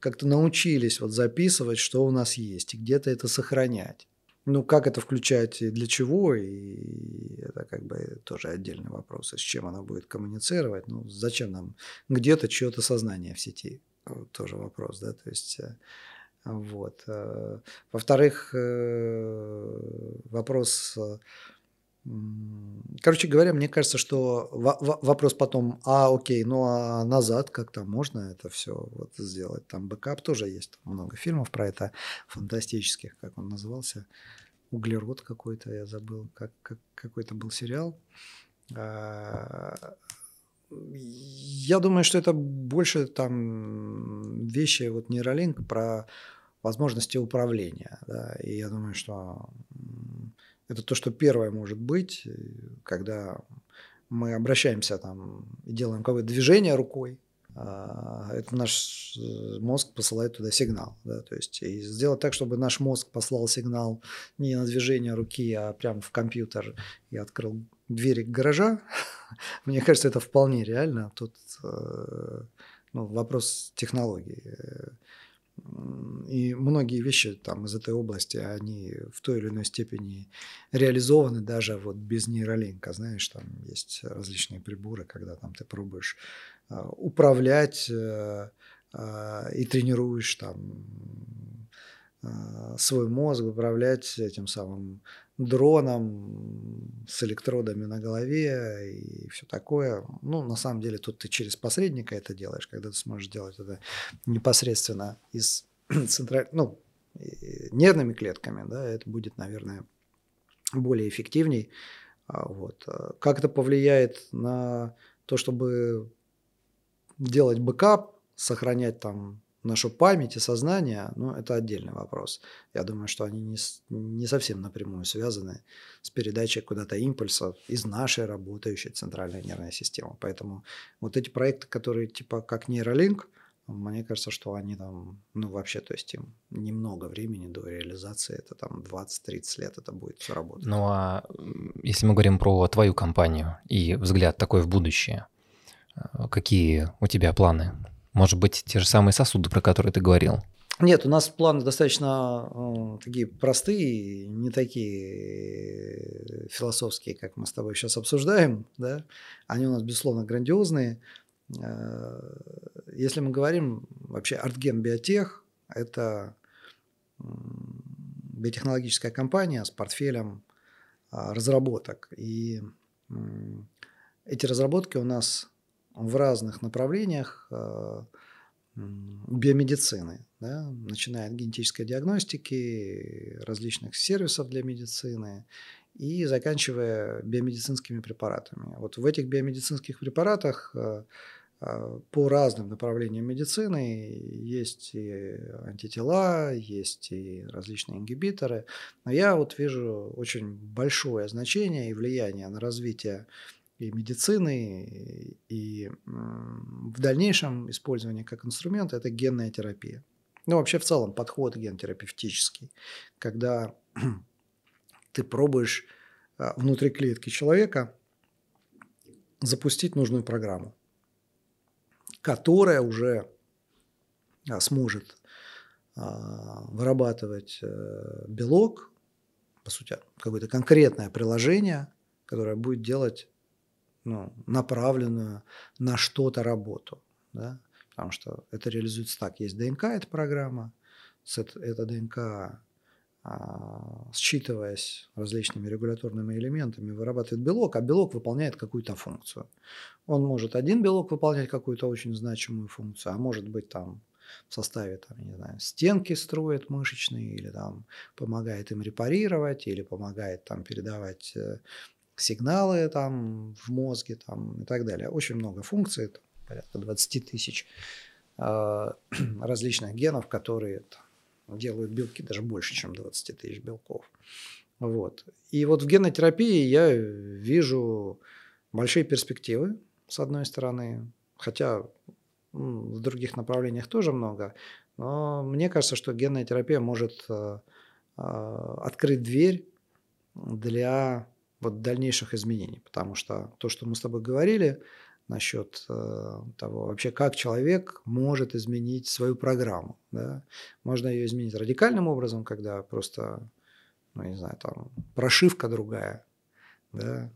как-то научились вот записывать, что у нас есть, и где-то это сохранять. Ну, как это включать и для чего, и это как бы тоже отдельный вопрос, с чем она будет коммуницировать, ну, зачем нам где-то чье-то сознание в сети, тоже вопрос, да, то есть, э, вот. Э, во-вторых, э, вопрос Короче говоря, мне кажется, что вопрос потом, а окей, ну а назад как-то можно это все вот сделать. Там бэкап тоже есть, много фильмов про это, фантастических, как он назывался, углерод какой-то, я забыл, как, как какой-то был сериал. А, я думаю, что это больше там вещи, вот Neuralink про возможности управления. Да, и я думаю, что это то, что первое может быть, когда мы обращаемся там и делаем какое-то движение рукой, а, это наш э, мозг посылает туда сигнал. Да, то есть и сделать так, чтобы наш мозг послал сигнал не на движение руки, а прямо в компьютер и открыл двери гаража, мне кажется, это вполне реально. Тут э, ну, вопрос технологии. И многие вещи там из этой области, они в той или иной степени реализованы даже вот без нейролинка. Знаешь, там есть различные приборы, когда там ты пробуешь а, управлять э, а, и тренируешь там свой мозг, управлять этим самым дроном с электродами на голове и все такое. Ну, на самом деле, тут ты через посредника это делаешь, когда ты сможешь делать это непосредственно из центральной, ну, нервными клетками, да, это будет, наверное, более эффективней. Вот. Как это повлияет на то, чтобы делать бэкап, сохранять там нашу память и сознание, ну, это отдельный вопрос. Я думаю, что они не, не совсем напрямую связаны с передачей куда-то импульсов из нашей работающей центральной нервной системы. Поэтому вот эти проекты, которые типа как нейролинк, мне кажется, что они там, ну, вообще, то есть им немного времени до реализации, это там 20-30 лет это будет все работать. Ну, а если мы говорим про твою компанию и взгляд такой в будущее, э, какие у тебя планы? Может быть, те же самые сосуды, про которые ты говорил? Нет, у нас планы достаточно э, такие простые, не такие философские, как мы с тобой сейчас обсуждаем. Да? Они у нас, безусловно, грандиозные. Э, если мы говорим вообще Артген Биотех, это биотехнологическая компания с портфелем а, разработок. И эти разработки у нас в разных направлениях э, биомедицины, да, начиная от генетической диагностики, различных сервисов для медицины и заканчивая биомедицинскими препаратами. Вот в этих биомедицинских препаратах э, а, по разным направлениям медицины. Есть и антитела, есть и различные ингибиторы. Но я вот вижу очень большое значение и влияние на развитие и медицины, и в дальнейшем использование как инструмента – это генная терапия. Ну, вообще в целом подход генотерапевтический, когда ты пробуешь а, внутри клетки человека запустить нужную программу которая уже а, сможет а, вырабатывать э, белок, по сути, какое-то конкретное приложение, которое будет делать ну, направленную на что-то работу. Да? Потому что это реализуется так. Есть ДНК, эта программа, эта ДНК а, считываясь различными регуляторными элементами, вырабатывает белок, а белок выполняет какую-то функцию. Он может один белок выполнять какую-то очень значимую функцию, а может быть там в составе там, не знаю, стенки строит мышечные, или там помогает им репарировать, или помогает там передавать э, сигналы там в мозге там, и так далее. Очень много функций, там, порядка 20 тысяч э, различных генов, которые делают белки даже больше, чем 20 тысяч белков. Вот. И вот в генотерапии я вижу большие перспективы, с одной стороны, хотя в других направлениях тоже много, но мне кажется, что генная терапия может э, открыть дверь для вот дальнейших изменений, потому что то, что мы с тобой говорили, насчет э, того, вообще как человек может изменить свою программу. Да? Можно ее изменить радикальным образом, когда просто, ну, не знаю, там прошивка другая, да?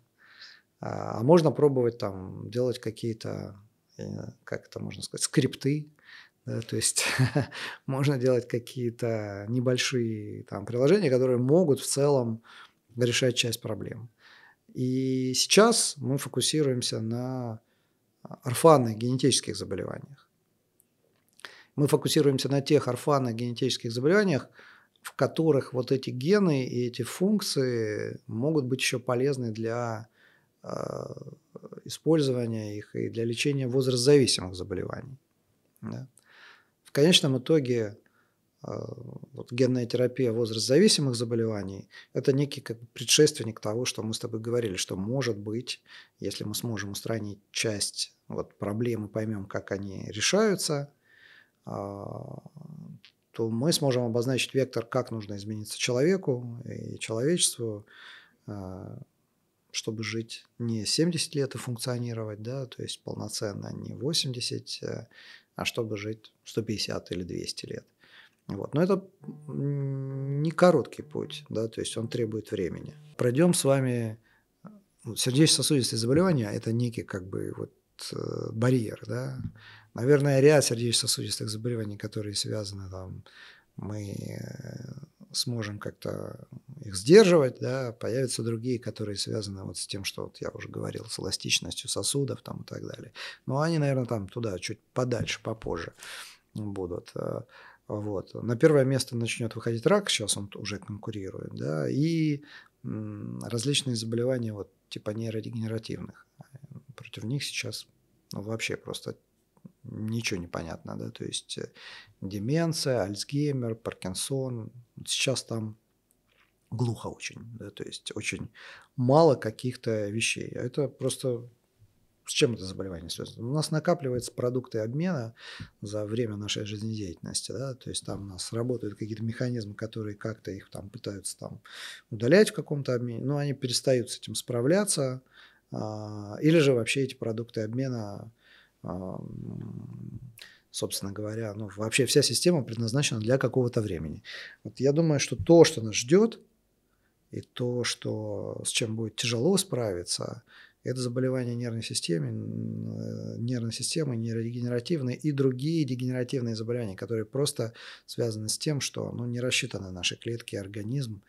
а, а можно пробовать там делать какие-то, как это можно сказать, скрипты, да? то есть можно делать какие-то небольшие там приложения, которые могут в целом решать часть проблем. И сейчас мы фокусируемся на орфанных генетических заболеваниях. Мы фокусируемся на тех орфанных генетических заболеваниях, в которых вот эти гены и эти функции могут быть еще полезны для э, использования их и для лечения возрастзависимых заболеваний. Да. В конечном итоге вот генная терапия возраст-зависимых заболеваний – это некий как предшественник того, что мы с тобой говорили, что может быть, если мы сможем устранить часть вот проблем и поймем, как они решаются, а, то мы сможем обозначить вектор, как нужно измениться человеку и человечеству, а, чтобы жить не 70 лет и функционировать, да, то есть полноценно не 80, а чтобы жить 150 или 200 лет. Вот. Но это не короткий путь, да, то есть он требует времени. Пройдем с вами ну, сердечно-сосудистые заболевания – это некий как бы вот э, барьер, да. Наверное, ряд сердечно-сосудистых заболеваний, которые связаны там, мы э, сможем как-то их сдерживать, да, появятся другие, которые связаны вот с тем, что вот я уже говорил, с эластичностью сосудов там и так далее. Но они, наверное, там туда чуть подальше, попозже будут. Вот. На первое место начнет выходить рак, сейчас он уже конкурирует, да, и различные заболевания вот, типа нейродегенеративных. Против них сейчас ну, вообще просто ничего не понятно, да, то есть э, деменция, Альцгеймер, Паркинсон, сейчас там глухо очень, да, то есть очень мало каких-то вещей. А это просто с чем это заболевание связано? У нас накапливаются продукты обмена за время нашей жизнедеятельности, да, то есть там у нас работают какие-то механизмы, которые как-то их там пытаются там удалять в каком-то обмене, но они перестают с этим справляться, а, или же вообще эти продукты обмена а, собственно говоря, ну, вообще вся система предназначена для какого-то времени. Вот я думаю, что то, что нас ждет, и то, что, с чем будет тяжело справиться, это заболевания нервной системы, э, нервной системы, нейродегенеративные и другие дегенеративные заболевания, которые просто связаны с тем, что ну, не рассчитаны наши клетки и организм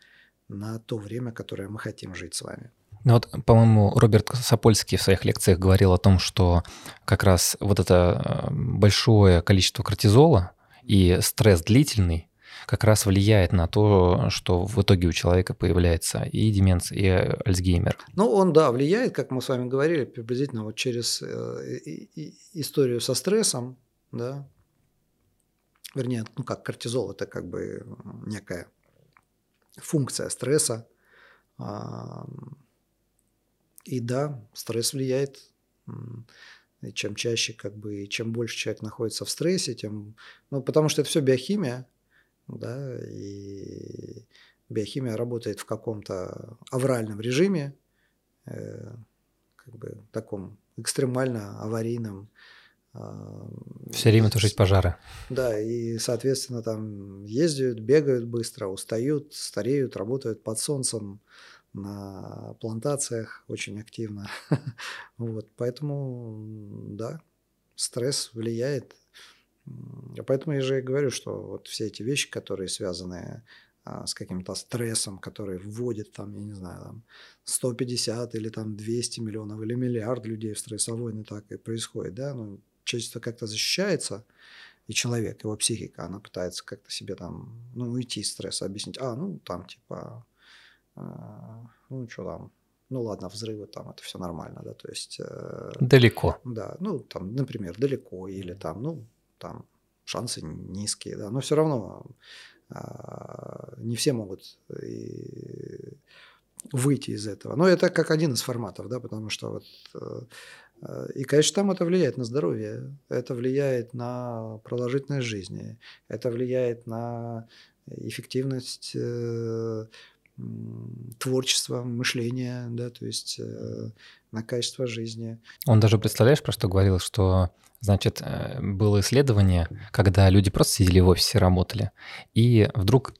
на то время, которое мы хотим жить с вами. Ну вот, по-моему, Роберт Сапольский в своих лекциях говорил о том, что как раз вот это э, большое количество кортизола и стресс длительный, как раз влияет на то, что в итоге у человека появляется и деменция, и Альцгеймер? Ну, он, да, влияет, как мы с вами говорили, приблизительно вот через э, историю со стрессом, да, вернее, ну как кортизол, это как бы некая функция стресса. И да, стресс влияет. И чем чаще, как бы, и чем больше человек находится в стрессе, тем... Ну, потому что это все биохимия, да, и биохимия работает в каком-то авральном режиме, э, как бы таком экстремально аварийном, все время тушить пожары. Да, и, соответственно, там ездят, бегают быстро, устают, стареют, работают под солнцем на плантациях очень активно. вот, поэтому, да, стресс влияет. Поэтому я же и говорю, что вот все эти вещи, которые связаны а, с каким-то стрессом, который вводит там, я не знаю, там 150 или там 200 миллионов или миллиард людей в стрессовой, не так и происходит, да, ну, человечество как-то защищается, и человек, его психика, она пытается как-то себе там, ну, уйти из стресса, объяснить, а, ну, там, типа, э, ну, что там, ну, ладно, взрывы там, это все нормально, да, то есть... Э, далеко. Да, ну, там, например, далеко, или там, ну, там, шансы низкие, да, но все равно э, не все могут и выйти из этого. Но это как один из форматов, да, потому что вот э, Э, и, конечно, там это влияет на здоровье, это влияет на продолжительность жизни, это влияет на эффективность э, творчества, мышления, да, то есть э, на качество жизни. Он даже, представляешь, про что говорил, что, значит, было исследование, когда люди просто сидели в офисе, работали, и вдруг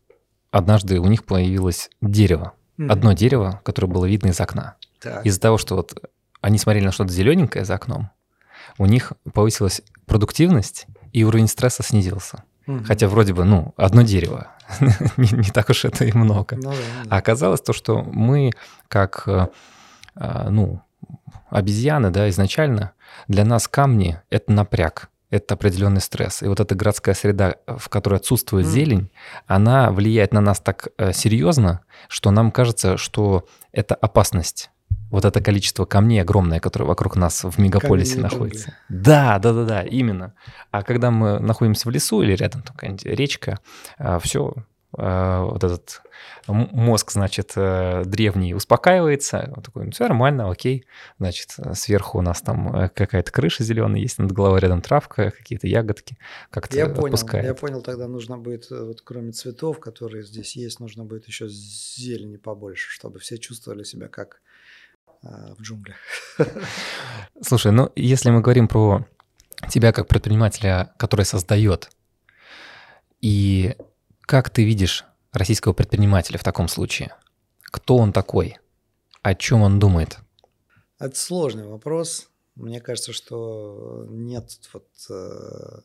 однажды у них появилось дерево, mm-hmm. одно дерево, которое было видно из окна. Так. Из-за того, что вот они смотрели на что-то зелененькое за окном, у них повысилась продуктивность, и уровень стресса снизился. Угу. Хотя вроде бы, ну, одно дерево, не, не так уж это и много. Ну, да, да. А оказалось то, что мы как, э, а, ну, обезьяны, да, изначально, для нас камни — это напряг, это определенный стресс. И вот эта городская среда, в которой отсутствует mm. зелень, она влияет на нас так э, серьезно, что нам кажется, что это опасность вот это количество камней огромное, которое вокруг нас в мегаполисе Камень находится. Да, да, да, да, именно. А когда мы находимся в лесу или рядом там какая-нибудь речка, а, все, а, вот этот мозг, значит, э, древний успокаивается, он такой, все нормально, окей, значит, сверху у нас там э, какая-то крыша зеленая есть, над головой рядом травка, какие-то ягодки, как-то я понял, отпускает. Я понял, тогда нужно будет, э, вот кроме цветов, которые здесь есть, нужно будет еще зелени побольше, чтобы все чувствовали себя как в джунглях. Слушай, ну если мы говорим про тебя как предпринимателя, который создает, и как ты видишь российского предпринимателя в таком случае? Кто он такой? О чем он думает? Это сложный вопрос. Мне кажется, что нет вот э,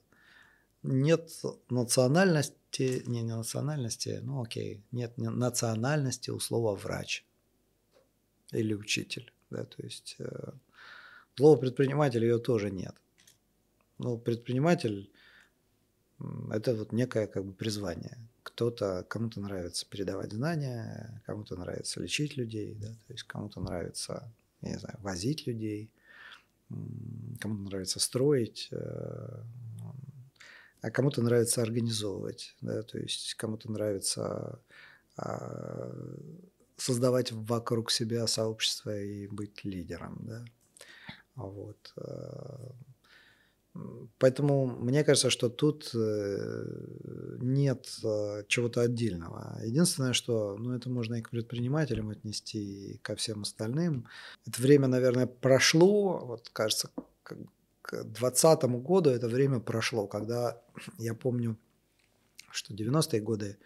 нет национальности, не, не национальности, ну окей, нет национальности у слова врач или учитель. Да, то есть э, злого предпринимателя ее тоже нет. Ну, предприниматель – это вот некое как бы призвание. Кто-то, кому-то нравится передавать знания, кому-то нравится лечить людей, да, то есть кому-то нравится, я не знаю, возить людей, кому-то нравится строить, э, а кому-то нравится организовывать, да, то есть кому-то нравится а, создавать вокруг себя сообщество и быть лидером, да. Вот. Э, поэтому мне кажется, что тут э, нет э, чего-то отдельного. Единственное, что ну, это можно и к предпринимателям отнести, и ко всем остальным. Это время, наверное, прошло, вот кажется, к 2020 году это время прошло, когда я помню, что 90-е годы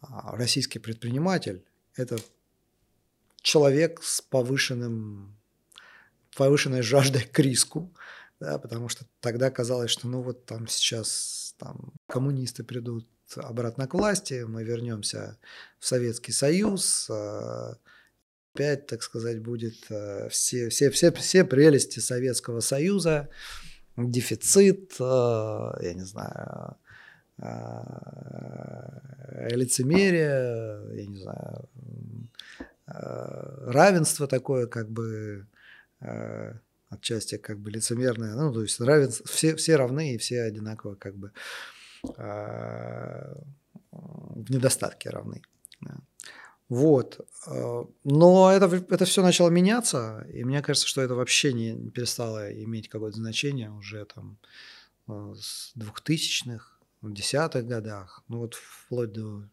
а, российский предприниматель – это человек с повышенным, повышенной жаждой к риску, да, потому что тогда казалось, что ну вот там сейчас там, коммунисты придут обратно к власти, мы вернемся в Советский Союз, а, опять, так сказать, будет а, все, все, все, все прелести Советского Союза, дефицит, а, я не знаю, лицемерие, я не знаю, равенство такое, как бы отчасти как бы лицемерное, ну, то есть равенство, все, все равны и все одинаково как бы в недостатке равны. Вот. Э, но это, это все начало меняться, и мне кажется, что это вообще не перестало иметь какое-то значение уже там э, с 2000-х, в десятых годах, ну вот вплоть до,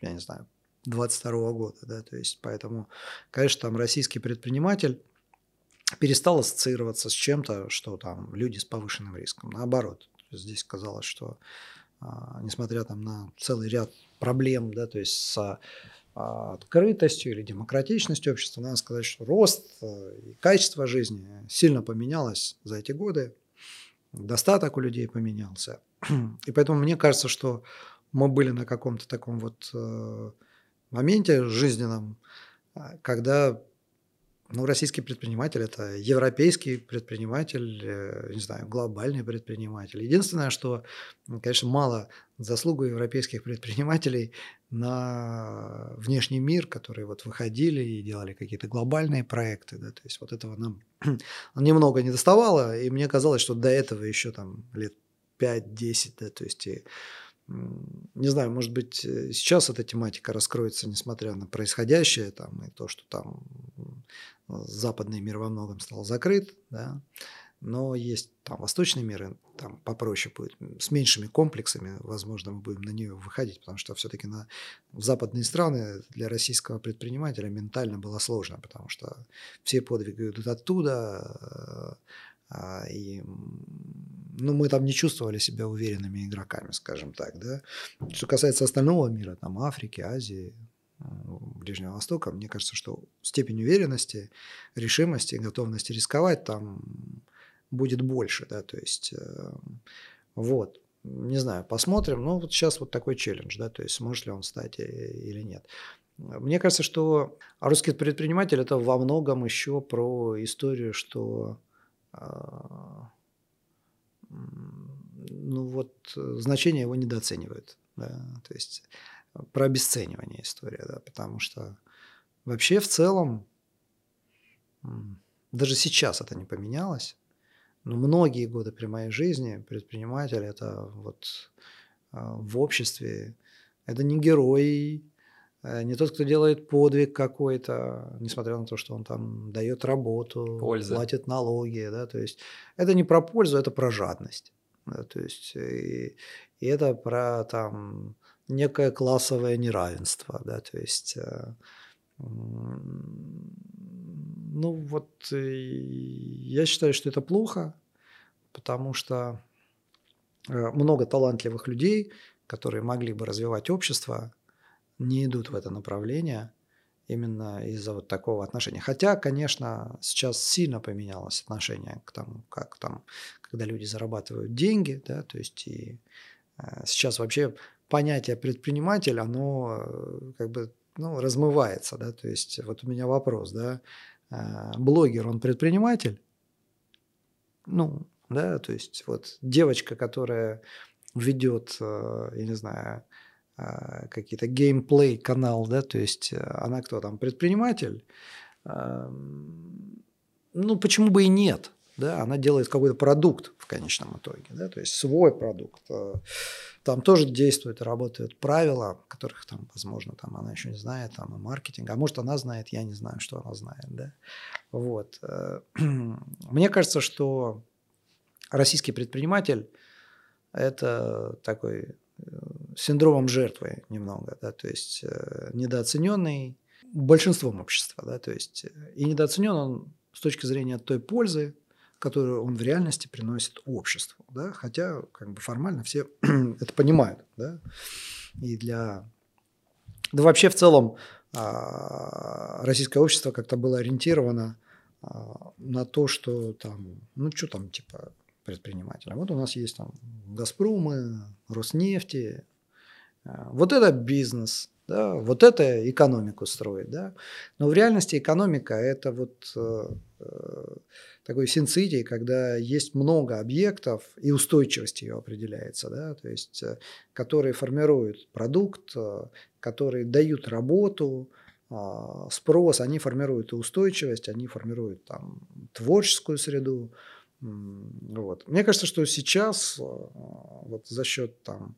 я не знаю, 22 -го года, да, то есть поэтому, конечно, там российский предприниматель перестал ассоциироваться с чем-то, что там люди с повышенным риском. Наоборот, здесь казалось, что а, несмотря там на целый ряд проблем, да, то есть с а, открытостью или демократичностью общества, надо сказать, что рост э, и качество жизни сильно поменялось за эти годы, достаток у людей поменялся. И поэтому мне кажется, что мы были на каком-то таком вот э, моменте жизненном, а, когда ну, российский предприниматель – это европейский предприниматель, э, не знаю, глобальный предприниматель. Единственное, что, конечно, мало заслугу европейских предпринимателей на внешний мир, которые вот выходили и делали какие-то глобальные проекты. Да, то есть вот этого нам немного не доставало, и мне казалось, что до этого еще там лет 5-10, да, то есть и не знаю, может быть, э, сейчас эта тематика раскроется, несмотря на происходящее, там, и то, что там западный мир во многом стал закрыт, да, но есть там восточный мир, там попроще будет, с меньшими комплексами, возможно, мы будем на нее выходить, потому что все-таки на, в западные страны для российского предпринимателя ментально было сложно, потому что все подвиги идут оттуда, а, и ну, мы там не чувствовали себя уверенными игроками, скажем так, да. Что касается остального мира, там Африки, Азии, Ближнего Востока, мне кажется, что степень уверенности, решимости, готовности рисковать там будет больше, да, то есть э, вот, не знаю, посмотрим, но вот сейчас вот такой челлендж, да, то есть сможет ли он стать или нет. Мне кажется, что русский предприниматель это во многом еще про историю, что а, ну вот значение его недооценивают, да, то есть про обесценивание история, да, потому что вообще в целом, даже сейчас это не поменялось, но многие годы при моей жизни предприниматель это вот а, в обществе, это не герой, э, не тот, кто делает подвиг какой-то, несмотря на то, что он там дает работу, Польза. платит налоги, да, то есть это не про пользу, это про жадность, да, то есть и, и это про там некое классовое неравенство, да, то есть, э, ну вот я считаю, что это плохо, потому что э, много талантливых людей, которые могли бы развивать общество, не идут в это направление именно из-за вот такого отношения. Хотя, конечно, сейчас сильно поменялось отношение к тому, как там, когда люди зарабатывают деньги, да, то есть и э, сейчас вообще понятие предприниматель, оно э, как бы ну, размывается, да, то есть вот у меня вопрос, да, э, блогер, он предприниматель? Ну, да, то есть вот девочка, которая ведет, я не знаю, какие-то геймплей канал, да, то есть она кто там, предприниматель? Ну, почему бы и нет? да, она делает какой-то продукт в конечном итоге, да, то есть свой продукт. Э, там тоже действуют и работают правила, которых там, возможно, там она еще не знает, там и маркетинг, а может она знает, я не знаю, что она знает, да. Вот. Э, мне кажется, что российский предприниматель – это такой э, синдромом жертвы немного, да, то есть недооцененный большинством общества, да, то есть и недооценен он с точки зрения той пользы, которую он в реальности приносит обществу. Да? Хотя как бы формально все это понимают. Да? И для... Да вообще в целом а, российское общество как-то было ориентировано а, на то, что там, ну что там типа предпринимателя. Вот у нас есть там Газпромы, Роснефти. А, вот это бизнес. Да? Вот это экономику строит. Да? Но в реальности экономика – это вот э, э, такой синцидий, когда есть много объектов, и устойчивость ее определяется, да? то есть, э, которые формируют продукт, э, которые дают работу, а, спрос, они формируют устойчивость, они формируют там, творческую среду. Вот. Мне кажется, что сейчас вот за счет там,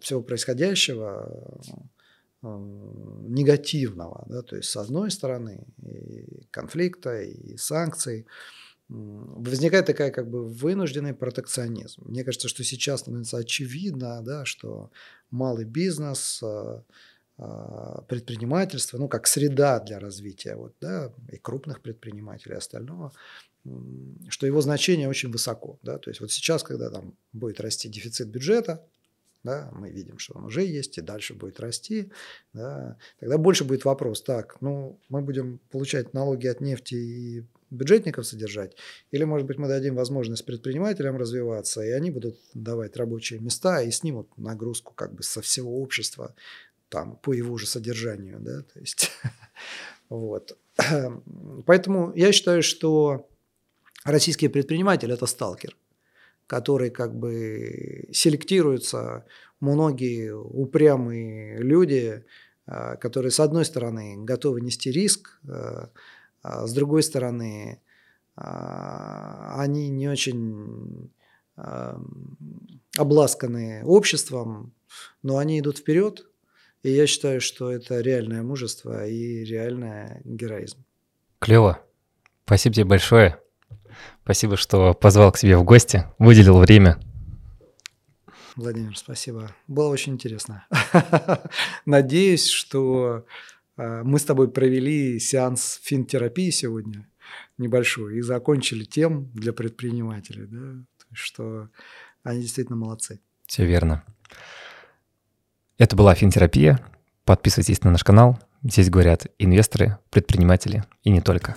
всего происходящего негативного, да, то есть с одной стороны и конфликта, и санкций, возникает такая как бы вынужденный протекционизм. Мне кажется, что сейчас становится очевидно, да, что малый бизнес, а, а, предпринимательство, ну, как среда для развития вот, да, и крупных предпринимателей, и остального, что его значение очень высоко. Да? То есть вот сейчас, когда там будет расти дефицит бюджета, да, мы видим, что он уже есть и дальше будет расти, да, тогда больше будет вопрос, так, ну, мы будем получать налоги от нефти и бюджетников содержать, или, может быть, мы дадим возможность предпринимателям развиваться, и они будут давать рабочие места и снимут нагрузку как бы со всего общества там, по его же содержанию, да, то есть, вот. Поэтому я считаю, что российский предприниматель – это сталкер который как бы селектируются многие упрямые люди, а, которые, с одной стороны, готовы нести риск, а, а с другой стороны, а, они не очень обласканы обществом, но они идут вперед, и я считаю, что это реальное мужество и реальный героизм. Клево. Спасибо тебе большое. Спасибо, что позвал к себе в гости, выделил время. Владимир, спасибо. Было очень интересно. Надеюсь, что а, мы с тобой провели сеанс финтерапии сегодня небольшой и закончили тем для предпринимателей, да, что они действительно молодцы. Все верно. Это была финтерапия. Подписывайтесь на наш канал. Здесь говорят инвесторы, предприниматели и не только.